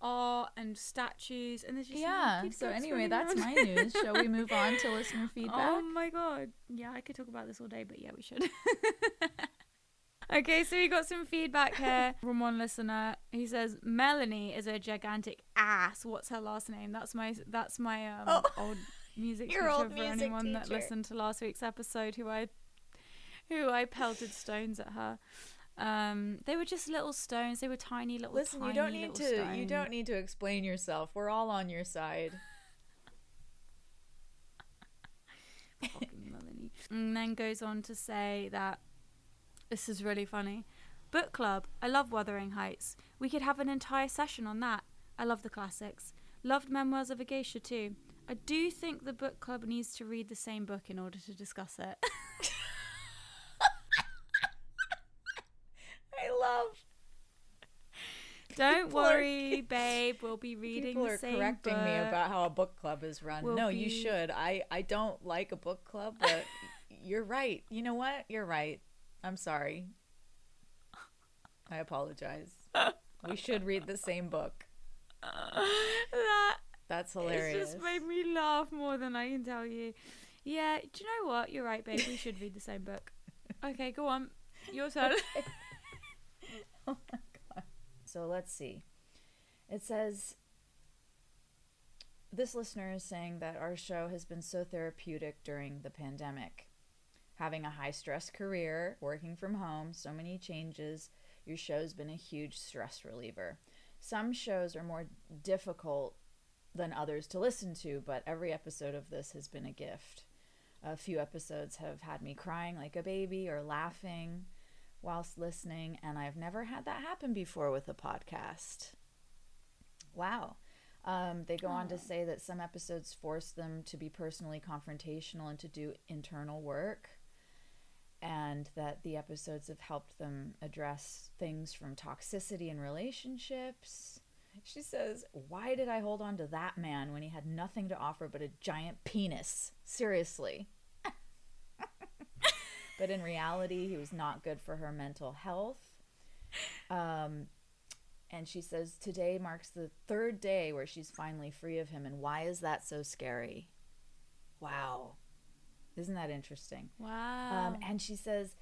art and statues and there's just Yeah. So anyway, that's my news. Shall we move on to listener oh feedback? Oh my god. Yeah, I could talk about this all day, but yeah, we should. okay, so we got some feedback here from one listener. He says Melanie is a gigantic ass. What's her last name? That's my that's my um, Oh. old music teacher old for music anyone that listened to last week's episode who I who I pelted stones at her. Um, they were just little stones. They were tiny little. Stones. Listen, you don't need to. little You don't need to explain yourself. We're all on your side. Melanie. And then goes on to say that this is really funny. Book club. I love Wuthering Heights. We could have an entire session on that. I love the classics. Loved Memoirs of a Geisha too. I do think the book club needs to read the same book in order to discuss it. I love. Don't People are- worry, babe. We'll be reading People are correcting me about how a book club is run. We'll no, you should. I I don't like a book club, but you're right. You know what? You're right. I'm sorry. I apologize. We should read the same book. that That's hilarious. It just made me laugh more than I can tell you. Yeah, do you know what? You're right, babe. We should read the same book. Okay, go on. Your turn. oh my god. So let's see. It says this listener is saying that our show has been so therapeutic during the pandemic. Having a high stress career, working from home, so many changes, your show's been a huge stress reliever. Some shows are more difficult than others to listen to, but every episode of this has been a gift. A few episodes have had me crying like a baby or laughing whilst listening, and I've never had that happen before with a podcast. Wow. Um, they go on to say that some episodes force them to be personally confrontational and to do internal work, and that the episodes have helped them address things from toxicity in relationships. She says, Why did I hold on to that man when he had nothing to offer but a giant penis? Seriously. but in reality, he was not good for her mental health. Um, and she says, Today marks the third day where she's finally free of him. And why is that so scary? Wow. Isn't that interesting? Wow. Um, and she says,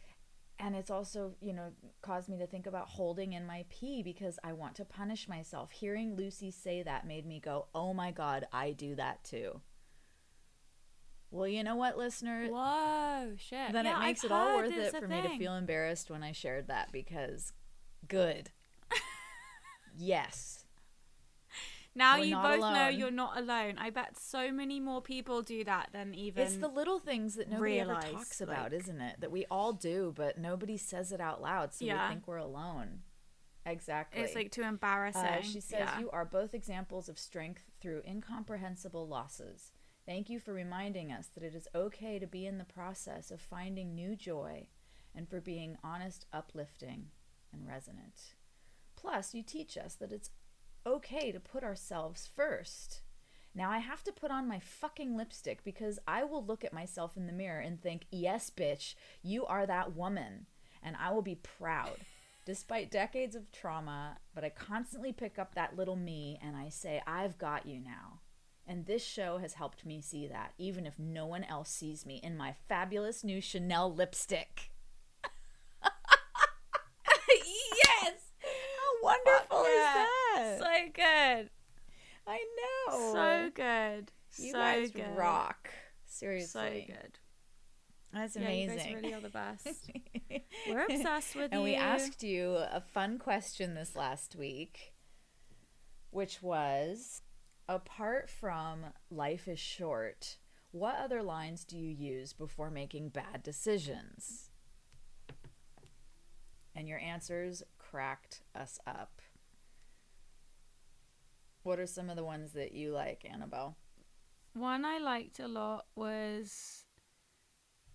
and it's also, you know, caused me to think about holding in my pee because I want to punish myself. Hearing Lucy say that made me go, oh my God, I do that too. Well, you know what, listener? Whoa, shit. then Yeah, it makes I've it all worth it for me to feel embarrassed when I shared that because good. yes. Now We're you both know you're not alone. I bet so many more people do that than even. It's the little things that nobody ever talks about, like- isn't it? That we all do, but nobody says it out loud, so Yeah. we think we're alone. Exactly. It's like too embarrassing. Uh, she says, Yeah. You are both examples of strength through incomprehensible losses. Thank you for reminding us that it is okay to be in the process of finding new joy and for being honest, uplifting, and resonant. Plus, you teach us that it's okay to put ourselves first. Now, I have to put on my fucking lipstick because I will look at myself in the mirror and think, yes, bitch, you are that woman. And I will be proud. Despite decades of trauma, but I constantly pick up that little me and I say, I've got you now. And this show has helped me see that, even if no one else sees me in my fabulous new Chanel lipstick. So good. you so guys good. rock. Seriously. So good. That's Yeah, you amazing. guys really are the best. We're obsessed with and you. And we asked you a fun question this last week, which was apart from life is short, what other lines do you use before making bad decisions? And your answers cracked us up. What are some of the ones that you like, Annabelle? One I liked a lot was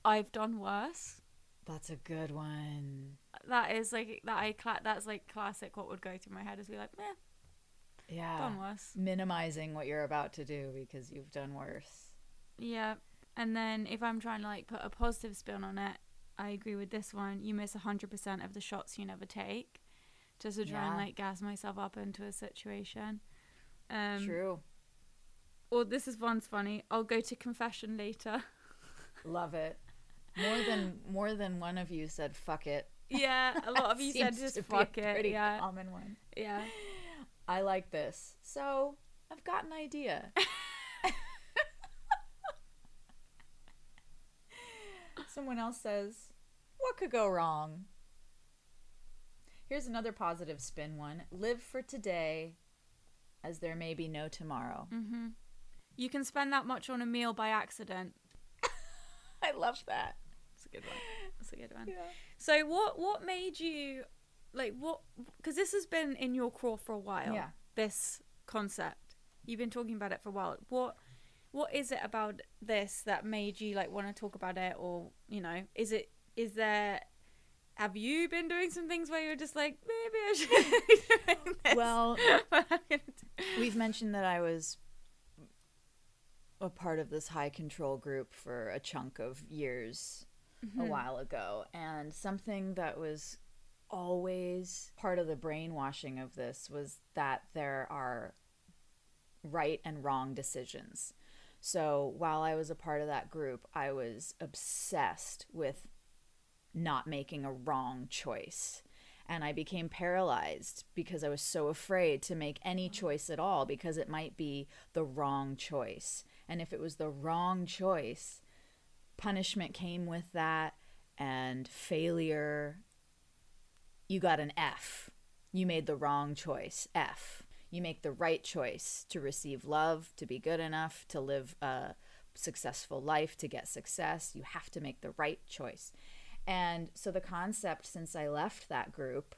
I've done worse. That's a good one. That is like that I cla- that's like classic what would go through my head is be like, eh, Yeah. done worse. Minimizing what you're about to do because you've done worse. Yeah. And then if I'm trying to like put a positive spin on it, I agree with this one. You miss 100% of the shots you never take. Just to try and like gas myself up into a situation. Um, True. Or this is one's funny. I'll go to confession later. Love it. More than more than one of you said fuck it. yeah, a lot of you said just fuck a it. Pretty Yeah, common one. yeah. I like this. So I've got an idea. Someone else says, "What could go wrong?" Here's another positive spin one. Live for today, as there may be no tomorrow. hmm You can spend that much on a meal by accident. I love that. That's a good one. That's a good one. Yeah. So what what made you like what because this has been in your crawl for a while. Yeah. This concept. You've been talking about it for a while. What what is it about this that made you like want to talk about it or, you know, is it is there have you been doing some things where you're just like maybe I should be doing this? Well, But I'm gonna do- We've mentioned that I was a part of this high control group for a chunk of years a mm-hmm. while ago. And something that was always part of the brainwashing of this was that there are right and wrong decisions. So while I was a part of that group, I was obsessed with not making a wrong choice. And I became paralyzed because I was so afraid to make any choice at all because it might be the wrong choice. And if it was the wrong choice, punishment came with that and failure. You got an F. You made the wrong choice. F. You make the right choice to receive love, to be good enough, to live a successful life, to get success. You have to make the right choice. And so the concept since I left that group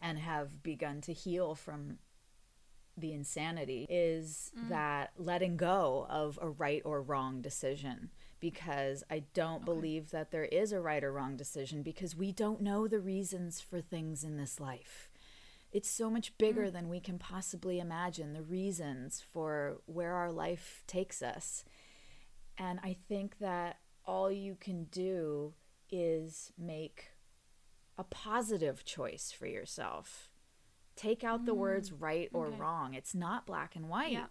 and have begun to heal from the insanity is mm. that letting go of a right or wrong decision because I don't believe that there is a right or wrong decision because we don't know the reasons for things in this life. It's so much bigger mm. than we can possibly imagine the reasons for where our life takes us. And I think that all you can do is make a positive choice for yourself. Take out the mm, words right or okay. wrong. It's not black and white. Yeah.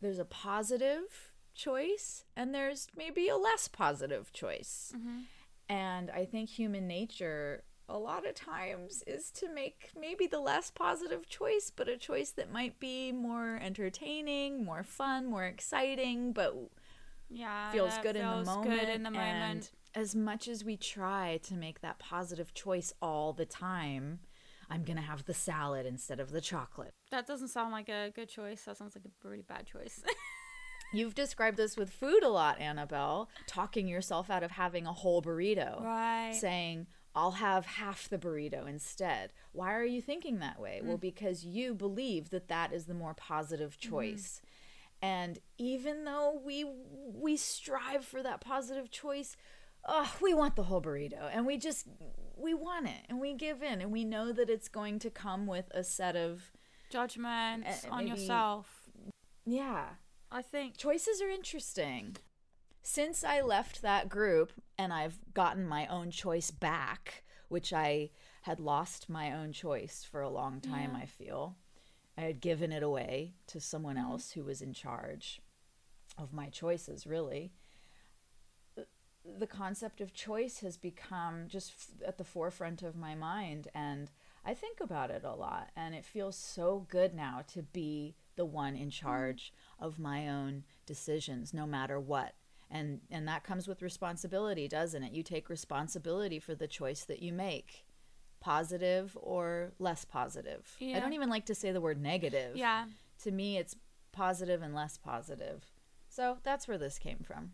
There's a positive choice and there's maybe a less positive choice. Mm-hmm. And I think human nature a lot of times is to make maybe the less positive choice, but a choice that might be more entertaining, more fun, more exciting, but Yeah. feels good in the moment. Good in the moment. As much as we try to make that positive choice all the time, I'm going to have the salad instead of the chocolate. That doesn't sound like a good choice. That sounds like a really bad choice. You've described this with food a lot, Annabelle, talking yourself out of having a whole burrito. right. Saying, I'll have half the burrito instead. Why are you thinking that way? Mm. Well, because you believe that that is the more positive Mm-hmm. choice. And even though we we strive for that positive choice, uh, we want the whole burrito and we just we want it and we give in and we know that it's going to come with a set of Judgments Uh, on maybe- yourself. yeah I think. choices are interesting. Since I left that group and I've gotten my own choice back, which I had lost my own choice for a long time, Yeah. I feel. I had given it away to someone Mm-hmm. else who was in charge of my choices, really. The- concept of choice has become just f- at the forefront of my mind, and I think about it a lot. And it feels so good now to be the one in charge of my own decisions no matter what. And and that comes with responsibility, doesn't it? You take responsibility for the choice that you make. Positive or less positive. I don't even like to say the word negative. Yeah. To me it's positive and less positive. So that's where this came from.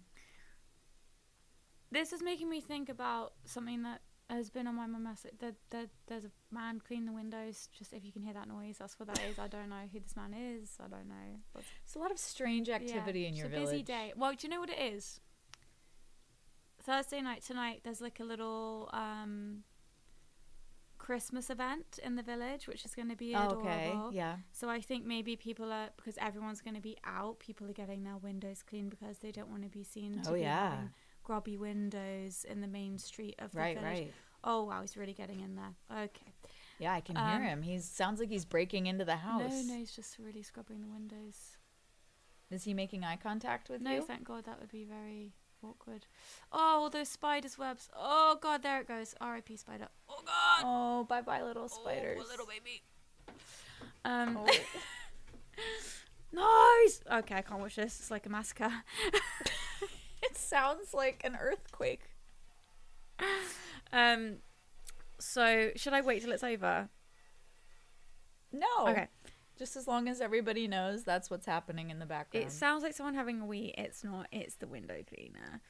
This is making me think about something that has been on my mind. message. That that there's a man cleaning the windows. Just if you can hear that noise, that's what that is. I don't know who this man is. I don't know. What's- It's a lot of strange activity yeah, in your village. it's a village. busy day. Well, do you know what it is? Thursday night tonight, there's like a little um, Christmas event in the village, which is going to be Oh, adorable. okay. Yeah. So I think maybe people are because everyone's going to be out. People are getting their windows cleaned because they don't want to be seen. To Oh, be yeah. having grubby windows in the main street of the Right, village. right. Oh wow, he's really getting in there. Okay. Yeah, I can Um, hear him. He sounds like he's breaking into the house. No, no, he's just really scrubbing the windows. Is he making eye contact with No, you? thank God, that would be very awkward. Oh, all those spiders' webs. Oh God, there it goes. R.I.P. spider. Oh God. Oh, bye bye, little spiders. Oh, little baby. Um. Oh. nice. Okay, I can't watch this. It's like a massacre. it sounds like an earthquake. Um. So should I wait till it's over? No. Okay. Just as long as everybody knows that's what's happening in the background. It sounds like someone having a wee. It's not. It's the window cleaner.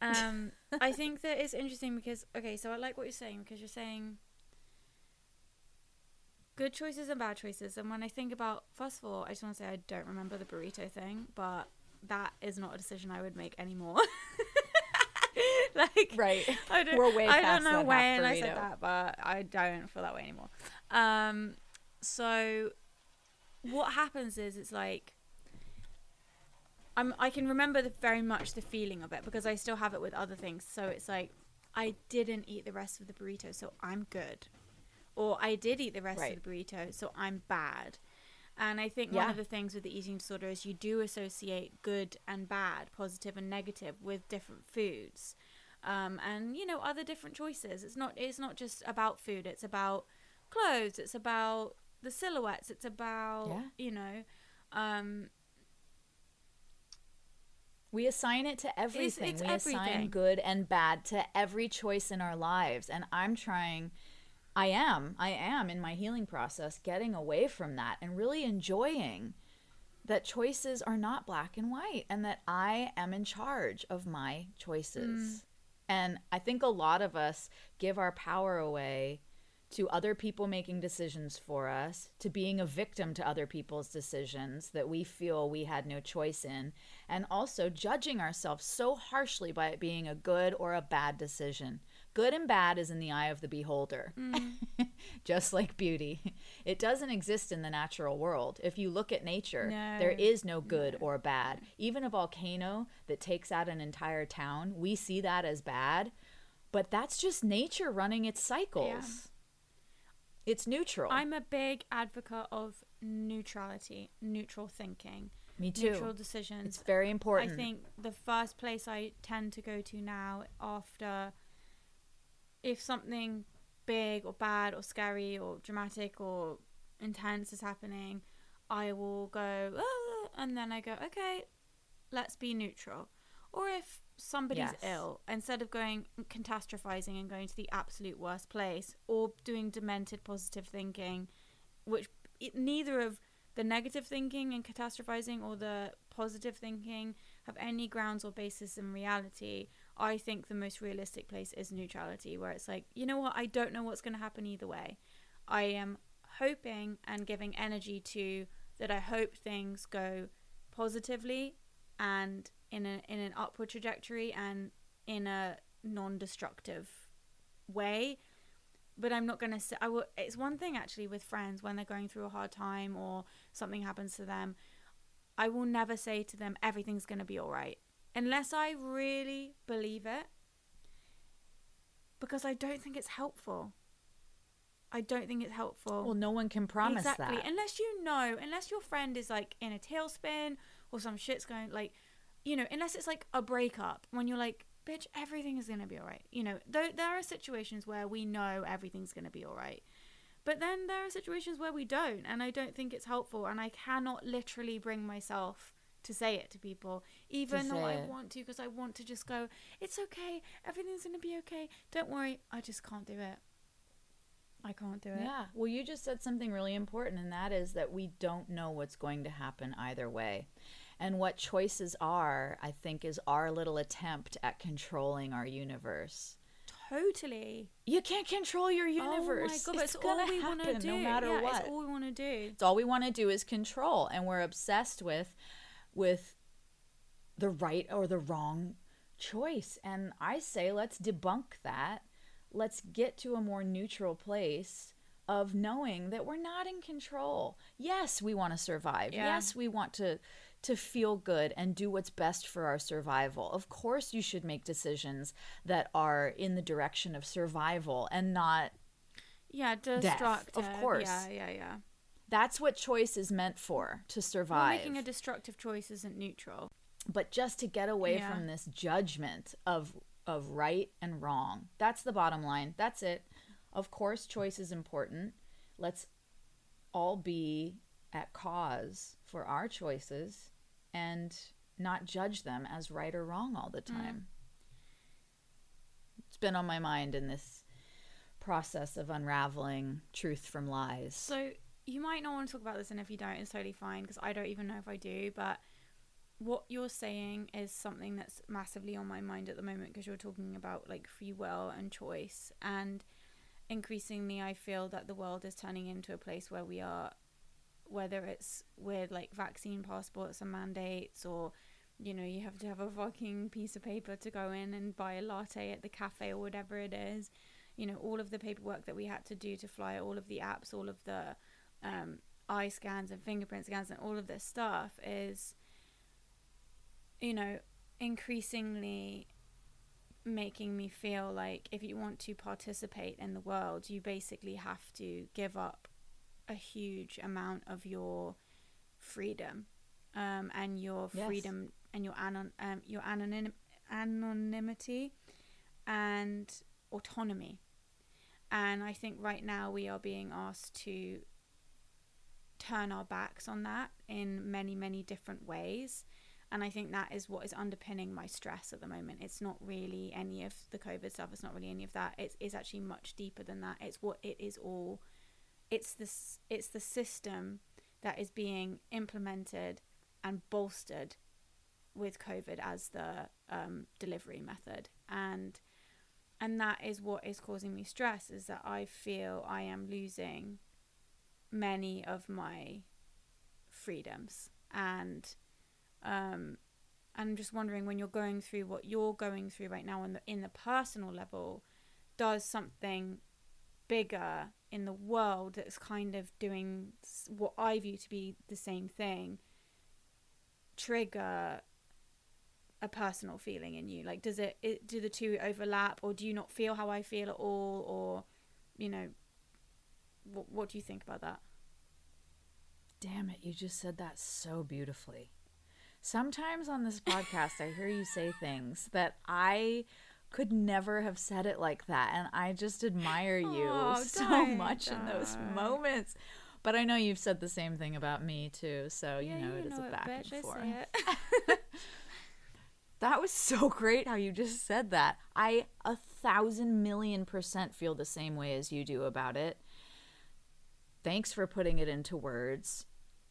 Um, I think that it's interesting because okay, so I like what you're saying because you're saying good choices and bad choices. And when I think about, first of all, I just want to say I don't remember the burrito thing, but that is not a decision I would make anymore. like, right. I don't, We're way I don't know when I said that, but I don't feel that way anymore. Um, so what happens is it's like I'm I can remember the, very much the feeling of it because I still have it with other things. So it's like I didn't eat the rest of the burrito, so I'm good. Or I did eat the rest Right. of the burrito, so I'm bad. And I think one of the things with the eating disorder is you do associate good and bad, positive and negative with different foods. Um, and you know other different choices. It's not it's not just about food. It's about clothes. It's about the silhouettes. It's about Yeah. you know um, We assign it to everything. it's we assign everything. good and bad to every choice in our lives. And I'm trying, I am, I am in my healing process getting away from that and really enjoying that choices are not black and white and that I am in charge of my choices. Mm. And I think a lot of us give our power away to other people making decisions for us, to being a victim to other people's decisions that we feel we had no choice in, and also judging ourselves so harshly by it being a good or a bad decision. Good and bad is in the eye of the beholder, mm. just like beauty. It doesn't exist in the natural world. If you look at nature, there No. is no good or bad. Even a volcano that takes out an entire town, we see that as bad, but that's just nature running its cycles. It's neutral. I'm a big advocate of neutrality, neutral thinking, Me too. neutral decisions. It's very important. I think the first place I tend to go to now after if something big or bad or scary or dramatic or intense is happening, I will go "Ah," and then I go, okay, let's be neutral. Or if somebody's Yes. ill, instead of going catastrophizing and going to the absolute worst place or doing demented positive thinking, which it, neither of the negative thinking and catastrophizing or the positive thinking have any grounds or basis in reality. I think the most realistic place is neutrality, where it's like, you know what, I don't know what's going to happen either way. I am hoping and giving energy to that I hope things go positively and in a in an upward trajectory and in a non-destructive way but I'm not gonna say I will. It's one thing actually with friends when they're going through a hard time or something happens to them. I will never say to them everything's gonna be all right unless I really believe it, because I don't think it's helpful. I don't think it's helpful. well, no one can promise exactly. that. Unless you know, unless your friend is like in a tailspin or some shit's going like, you know, unless it's like a breakup when you're like, bitch, everything is gonna be alright. You know, though there are situations where we know everything's gonna be alright. But then there are situations where we don't, and I don't think it's helpful. And I cannot literally bring myself to say it to people, even though I it. want to, because I want to just go, it's okay, everything's gonna be okay. Don't worry. I just can't do it. I can't do it. Yeah. Well, you just said something really important, and that is that we don't know what's going to happen either way. And what choices are, I think, is our little attempt at controlling our universe. Totally. You can't control your universe. Oh my god, it's it's all we want to do. no matter yeah, what. It's all we want to do. It's all we want to do is control, and we're obsessed with with the right or the wrong choice. And I say, let's debunk that. Let's get to a more neutral place of knowing that we're not in control. Yes, we want to survive. Yeah. Yes, we want to to feel good and do what's best for our survival. Of course, you should make decisions that are in the direction of survival and not Yeah, death. of course. Yeah, yeah, yeah. That's what choice is meant for to Well, survive. making a destructive choice isn't neutral. but just to get away Yeah. from this judgment of of right and wrong. That's the bottom line. That's it. Of course choice is important. Let's all be at cause for our choices and not judge them as right or wrong all the mm. time. It's been on my mind in this process of unraveling truth from lies. So you might not want to talk about this, and if you don't, it's totally fine because I don't even know if I do. But what you're saying is something that's massively on my mind at the moment because you're talking about like free will and choice, and increasingly, I feel that the world is turning into a place where we are, whether it's with like vaccine passports and mandates or. You know, you have to have a fucking piece of paper to go in and buy a latte at the cafe or whatever it is. You know, all of the paperwork that we had to do to fly, all of the apps, all of the um, eye scans and fingerprint scans and all of this stuff is, you know, increasingly making me feel like if you want to participate in the world, you basically have to give up a huge amount of your freedom um, and your Yes. freedom and your anon- um, your anonym- anonymity and autonomy. And I think right now we are being asked to turn our backs on that in many, many different ways. And I think that is what is underpinning my stress at the moment. It's not really any of the COVID stuff. It's not really any of that. It's, it's actually much deeper than that. It's what it is all. It's this. It's the system that is being implemented and bolstered with COVID as the um, delivery method, and and that is what is causing me stress. Is that I feel I am losing many of my freedoms. And um and I'm just wondering when you're going through what you're going through right now in the in the personal level does something bigger in the world that's kind of doing what I view to be the same thing trigger a personal feeling in you? Like does it, it do the two overlap or do you not feel how I feel at all or you know what, what do you think about that Damn it, you just said that so beautifully. Sometimes on this podcast, I hear you say things that I could never have said it like that. And I just admire you Oh, so much in those moments. But I know you've said the same thing about me too. So, you Yeah, know, it is a it, back bitch, and forth. That was so great how you just said that. I a thousand million percent feel the same way as you do about it. Thanks for putting it into words.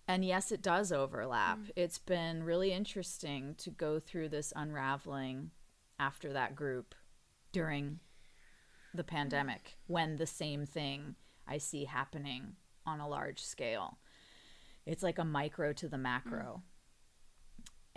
And yes, it does overlap. Mm. It's been really interesting to go through this unraveling after that group during the pandemic when the same thing I see happening on a large scale. It's like a micro to the macro mm.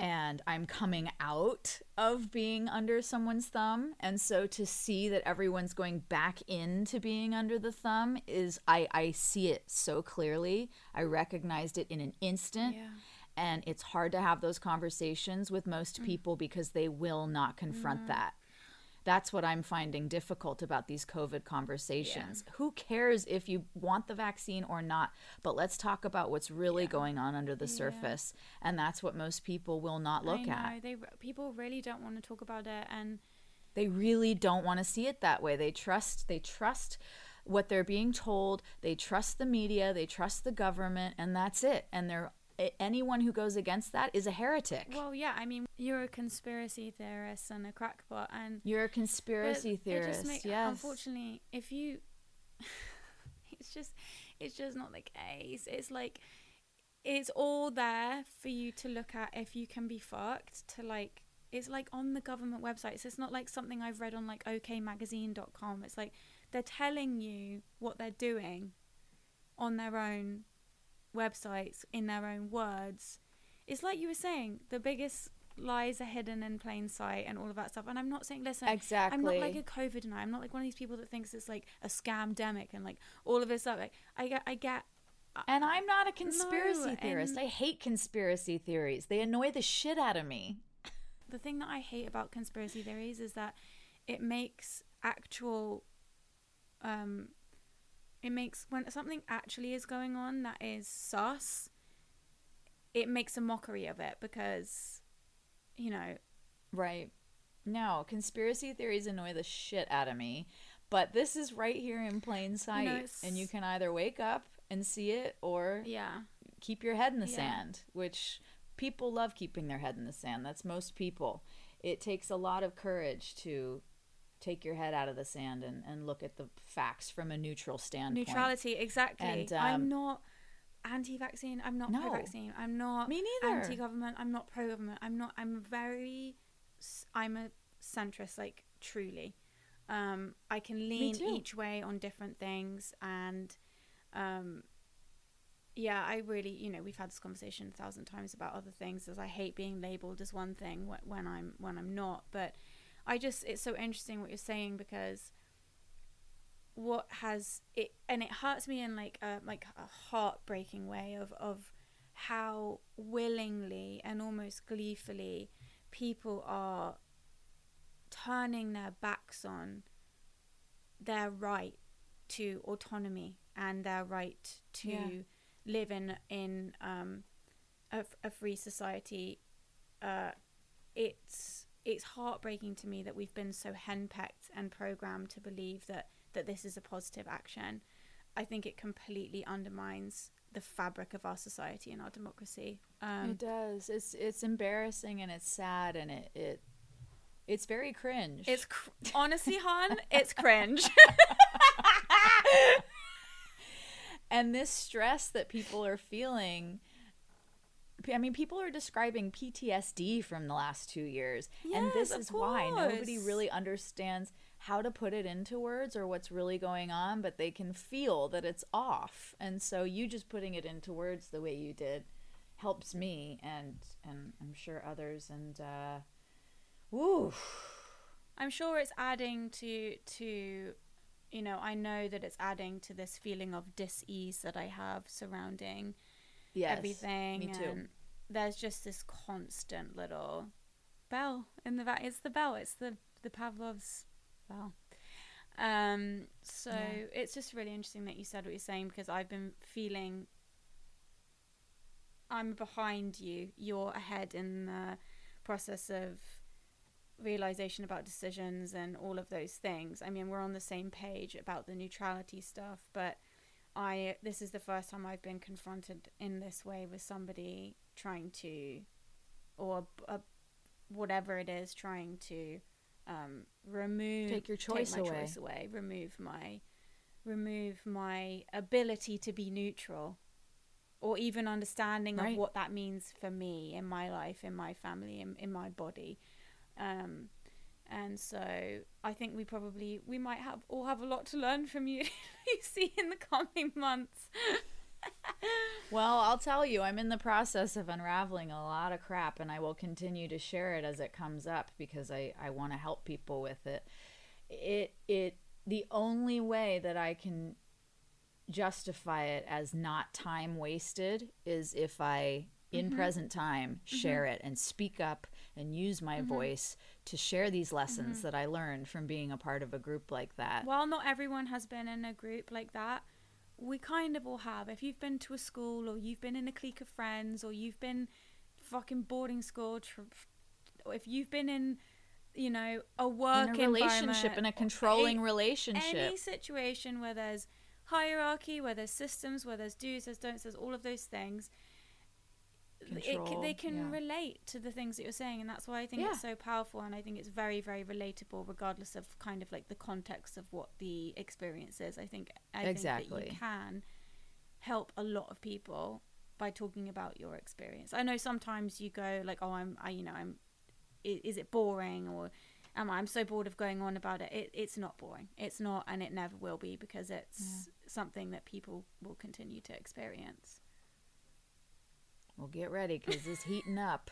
And I'm coming out of being under someone's thumb. And so to see that everyone's going back into being under the thumb is, I, I see it so clearly. I recognized it in an instant. Yeah. And it's hard to have those conversations with most mm. people because they will not confront mm. that. That's what I'm finding difficult about these COVID conversations. Who cares if you want the vaccine or not? But let's talk about what's really going on under the surface. And that's what most people will not look at. They people really don't want to talk about it, and They really don't want to see it that way. They trust they trust what they're being told. They trust the media, they trust the government, and that's it. And they're anyone who goes against that is a heretic. Well, yeah, I mean, you're a conspiracy theorist and a crackpot, and you're a conspiracy theorist. make- yes. Unfortunately, if you, it's just, it's just not the case. It's like, it's all there for you to look at if you can be fucked. To like, it's like on the government websites. It's not like something I've read on like OKMagazine.com. It's like they're telling you what they're doing on their own websites in their own words. It's like you were saying, the biggest lies are hidden in plain sight and all of that stuff. And I'm not saying, listen, Exactly. I'm not like a COVID denier. I'm not like one of these people that thinks it's like a scam demic and like all of this stuff. Like I get, I get. And I'm not a conspiracy theorist. I hate conspiracy theories. They annoy the shit out of me. The thing that I hate about conspiracy theories is that it makes actual, um, it makes when something actually is going on that is sus. It makes a mockery of it because, you know, Right. No, conspiracy theories annoy the shit out of me. But this is right here in plain sight. it's- and you can either wake up and see it or yeah. keep your head in the Yeah. sand, which people love keeping their head in the sand. That's most people. It takes a lot of courage to take your head out of the sand and, and look at the facts from a neutral standpoint. Neutrality, exactly. And, I'm um, not anti-vaccine. I'm not No. pro-vaccine. I'm not Me neither. anti-government. I'm not pro-government. I'm not. I'm very. I'm a centrist, like truly. Um, I can lean each way on different things, and um, yeah, I really, you know, we've had this conversation a thousand times about other things. As I hate being labeled as one thing when I'm when I'm not, but I just it's so interesting what you're saying because what has it and it hurts me in like a like a heartbreaking way of of how willingly and almost gleefully people are turning their backs on their right to autonomy and their right to Yeah. live in in um, a, a free society. Uh, it's it's heartbreaking to me that we've been so henpecked and programmed to believe that that this is a positive action. I think it completely undermines the fabric of our society and our democracy. Um, it does. It's it's embarrassing and it's sad and it, it it's very cringe. it's cr- honestly, hon, it's cringe. and this stress that people are feeling I mean, people are describing PTSD from the last two years. and this Yes, is why nobody really understands how to put it into words or what's really going on, but they can feel that it's off. And so you just putting it into words the way you did helps me and and I'm sure others and uh woo. I'm sure it's adding to to you know, I know that it's adding to this feeling of dis-ease that I have surrounding Yes. everything. Me too. And there's just this constant little bell in the back. It's the bell. It's the the Pavlov's bell. Um. So Yeah. it's just really interesting that you said what you're saying because I've been feeling. I'm behind you. You're ahead in the process of realization about decisions and all of those things. I mean, we're on the same page about the neutrality stuff, but I this is the first time I've been confronted in this way with somebody trying to, or a, whatever it is, trying to um, remove Take your choice my away. choice away, remove my remove my ability to be neutral, or even understanding Right. of what that means for me in my life, in my family, in, in my body. Um, and so I think we probably we might have all have a lot to learn from you, Lucy, in the coming months. Well, I'll tell you, I'm in the process of unraveling a lot of crap, and I will continue to share it as it comes up because I, I want to help people with it. It it the only way that I can justify it as not time wasted is if I in mm-hmm. present time mm-hmm. share it and speak up and use my mm-hmm. voice to share these lessons mm-hmm. that I learned from being a part of a group like that. While not everyone has been in a group like that, we kind of all have. If you've been to a school or you've been in a clique of friends or you've been fucking boarding school, tr- if you've been in you know, a work in a relationship, in a controlling a- relationship. any situation where there's hierarchy, where there's systems, where there's do's, there's don'ts, there's all of those things. It, they can yeah. relate to the things that you're saying, and that's why I think Yeah. it's so powerful, and I think it's very, very relatable, regardless of kind of like the context of what the experience is. I think I think that Exactly. you can help a lot of people by talking about your experience. I know sometimes you go like, "Oh, I'm, I, you know, I'm, i- is it boring?" or am I, I'm so bored of going on about it. it. It's not boring. It's not, and it never will be because it's something that people will continue to experience. Well, get ready because it's heating up.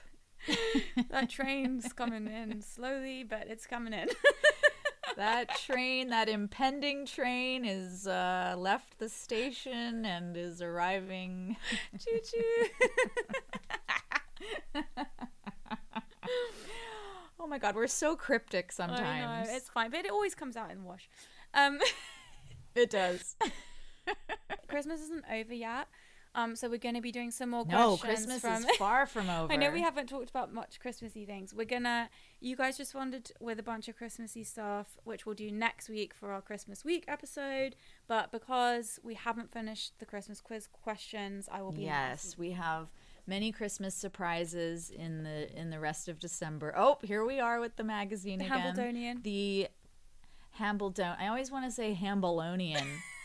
that train's coming in slowly, but it's coming in. that train, that impending train, is uh, left the station and is arriving. choo choo. Oh my god, we're so cryptic sometimes. I know it's fine, but it always comes out in the wash. Um, it does. Christmas isn't over yet, um, so we're going to be doing some more No, questions Christmas from. is far from over. I know we haven't talked about much Christmassy things. We're gonna, you guys just responded with a bunch of Christmassy stuff, which we'll do next week for our Christmas week episode. But because we haven't finished the Christmas quiz questions, I will be Yes, we have many Christmas surprises in the in the rest of December. Oh, here we are with the magazine The again. Hambledonian. The Hambledon. I always want to say Hambleonian.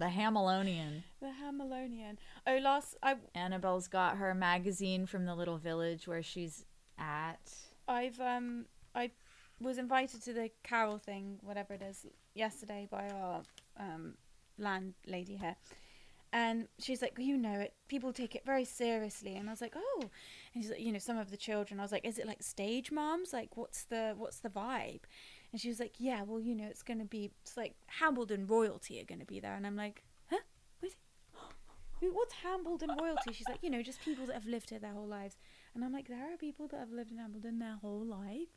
the Hamilonian. the Hamelonian. Oh, last I Annabelle's got her magazine from the little village where she's at. I've um I was invited to the carol thing, whatever it is, yesterday by our um landlady here. And she's like, you know, it people take it very seriously. And I was like, oh. And she's like, you know, some of the children. I was like, is it like stage moms? Like, what's the what's the vibe? And she was like, yeah, well, you know, it's gonna be it's like Hambledon royalty are gonna be there. And I'm like, huh? What's Hambledon royalty? She's like, you know, just people that have lived here their whole lives. And I'm like, there are people that have lived in Hambledon their whole life.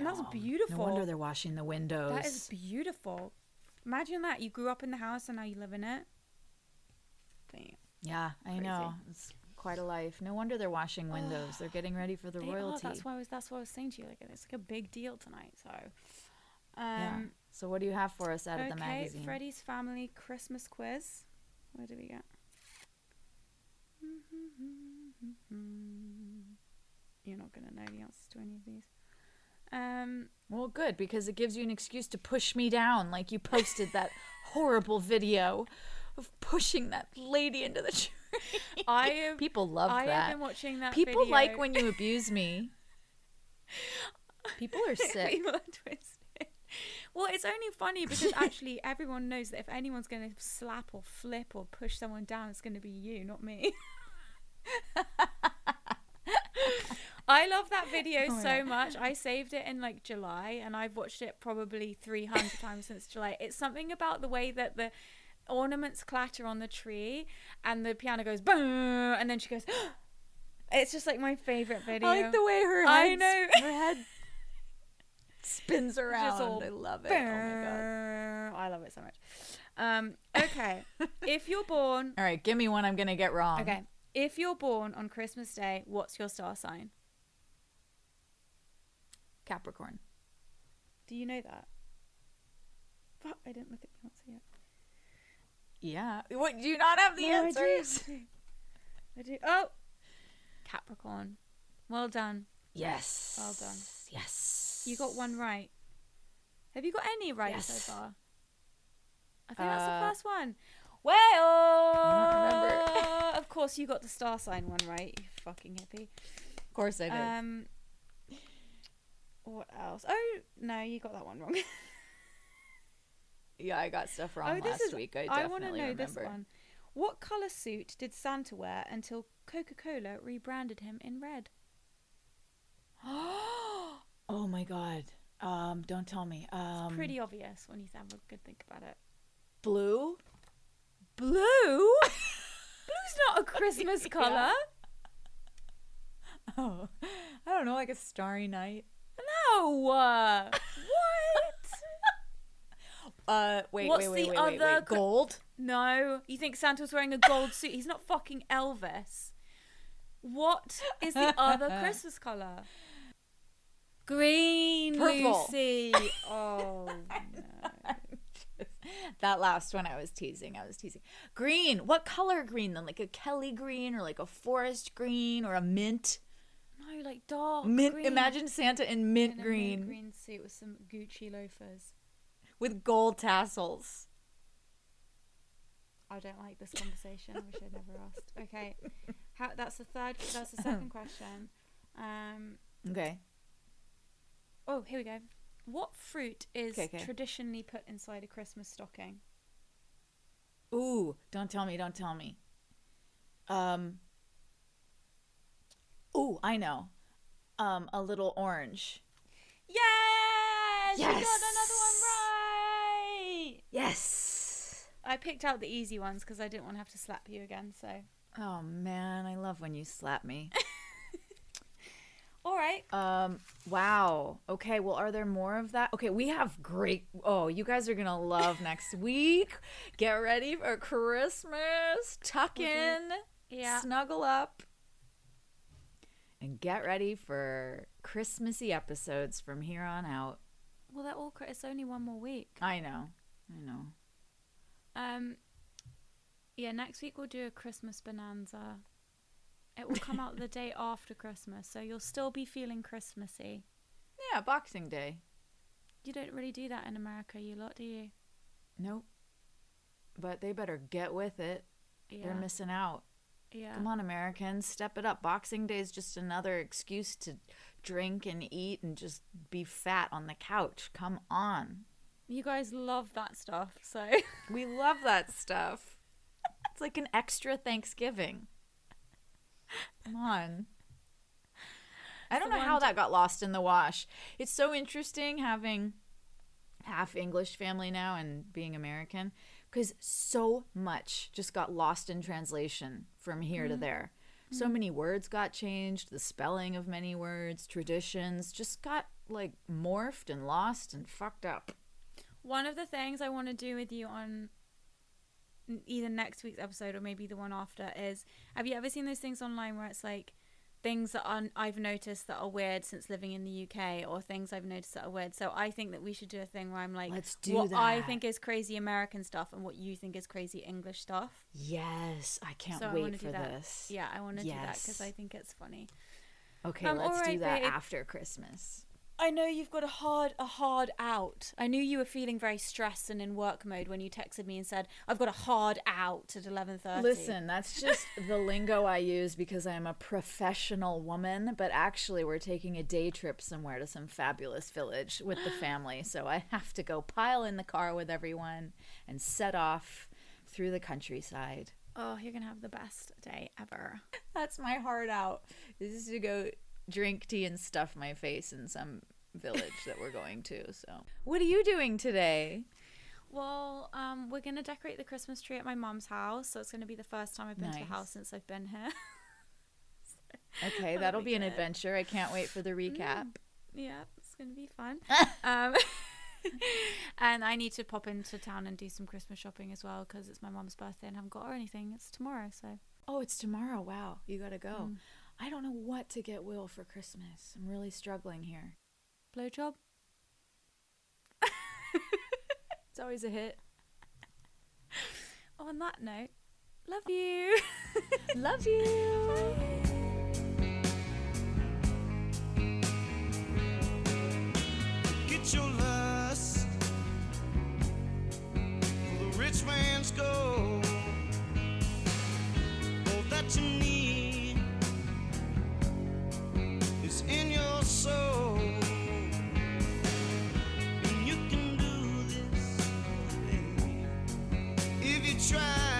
And that's beautiful. No wonder they're washing the windows. That is beautiful. Imagine that. You grew up in the house and now you live in it. Damn. yeah, I Crazy. know. It's quite a life. No wonder they're washing windows. they're getting ready for the They are. royalty. That's why I was that's what I was saying to you. Like it's like a big deal tonight. So um yeah. So what do you have for us out okay, of the magazine? Okay, Freddie's family Christmas quiz. Where do we get? You're not gonna know the answers to any of these. Um Well, good because it gives you an excuse to push me down, like you posted that horrible video of pushing that lady into the. I have People love I that. have been watching that People video. like when you abuse me. People are sick. People are twisted. Well, it's only funny because actually everyone knows that if anyone's going to slap or flip or push someone down, it's going to be you, not me. I love that video Oh so God. much. I saved it in like July and I've watched it probably 300 times since July. It's something about the way that the ornaments clatter on the tree and the piano goes boom and then she goes It's just like my favorite video. I like the way her I head, know. her head spins around. I love it. Oh my god. I love it so much. Um, okay. if you're born, All right, give me one I'm gonna get wrong. okay. If you're born on Christmas Day, what's your star sign? Capricorn. Do you know that? Fuck, I didn't look at the answer yet. Yeah. What? Do you not have the No, answers? I do. I do. Oh, Capricorn. Well done. Yes. Well done. Yes. You got one right. Have you got any right Yes. so far? I think that's the Uh, first one. Well, remember. of course you got the star sign one right. You fucking hippie. Of course I did. Um, what else? Oh no, you got that one wrong. yeah, I got stuff wrong oh, this last is. week. I I want to know remember. this one. What color suit did Santa wear until Coca-Cola rebranded him in red? oh my god. Um, don't tell me. Um, Pretty obvious when you have a good think about it. blue. Blue. Blue's not a Christmas color. Oh, I don't know, like a starry night. No. Uh, what? Uh, wait, What's wait, wait, the wait, wait, other wait. Gold. No. You think Santa was wearing a gold suit? He's not fucking Elvis. What is the other Christmas color? Green, Purple. Lucy. Oh no. that last one I was teasing. I was teasing. Green. What color green then? Like a Kelly green or like a forest green or a mint? No, like dark mint green. imagine Santa in mint In a green mint green suit with some Gucci loafers. With gold tassels. I don't like this conversation. I wish I'd never asked. Okay, How, that's the third. That's the second question. Um, Okay. oh, here we go. What fruit is Okay, okay. traditionally put inside a Christmas stocking? Ooh, don't tell me, don't tell me. Um Ooh, I know. Um a little orange. Yes, we got Yes. Another one right. Yes. I picked out the easy ones because I didn't want to have to slap you again. So, Oh man, I love when you slap me. all right. Um, wow. Okay, well, are there more of that? Okay, we have great. Oh, you guys are gonna love next week. Get ready for Christmas. Tuck in, Yeah. snuggle up, and get ready for Christmassy episodes from here on out. Well, they're all. It's only one more week. I know, I know. Um, yeah, next week we'll do a Christmas bonanza. It will come out the day after Christmas, so you'll still be feeling Christmassy. Yeah, Boxing Day. You don't really do that in America, you lot, do you? Nope. But they better get with it. Yeah. They're missing out. yeah. Come on, Americans, step it up. Boxing Day is just another excuse to drink and eat and just be fat on the couch. Come on. You guys love that stuff, so We love that stuff. It's like an extra Thanksgiving. Come on. I don't know how that got lost in the wash. It's so interesting having half English family now and being American because so much just got lost in translation from here to mm-hmm. there. So mm-hmm. many words got changed, the spelling of many words, traditions just got like morphed and lost and fucked up. One of the things I want to do with you on either next week's episode or maybe the one after is have you ever seen those things online where it's like things that are, I've noticed that are weird since living in the UK or things I've noticed that are weird. So I think that we should do a thing where I'm like Let's do what I think is crazy American stuff and what you think is crazy English stuff. Yes, I can't so I wait want to for do that. this. Yeah, I want to do that because I think it's funny. Okay, Um, let's do that babe. after Christmas. I know you've got a hard a hard out. I knew you were feeling very stressed and in work mode when you texted me and said, "I've got a hard out at 11:30." Listen, that's just the lingo I use because I'm a professional woman, but actually we're taking a day trip somewhere to some fabulous village with the family, so I have to go pile in the car with everyone and set off through the countryside. Oh, you're going to have the best day ever. That's my heart out. This is to go drink tea and stuff my face in some village that we're going to. So, what are you doing today? Well, um, we're going to decorate the Christmas tree at my mom's house, so it's going to be the first time I've been to the house since I've been here. Okay, That'll that'll be be an adventure. I can't wait for the recap. yeah, it's going to be fun. um, and I need to pop into town and do some Christmas shopping as well because it's my mom's birthday and I haven't got her anything. It's tomorrow, so Oh, it's tomorrow. Wow, you gotta go. Mm. I don't know what to get Will for Christmas. I'm really struggling here. Blowjob. It's always a hit. On that note, love you. Love you. Get your lust for the rich man's gold. All that you need is in your soul. try.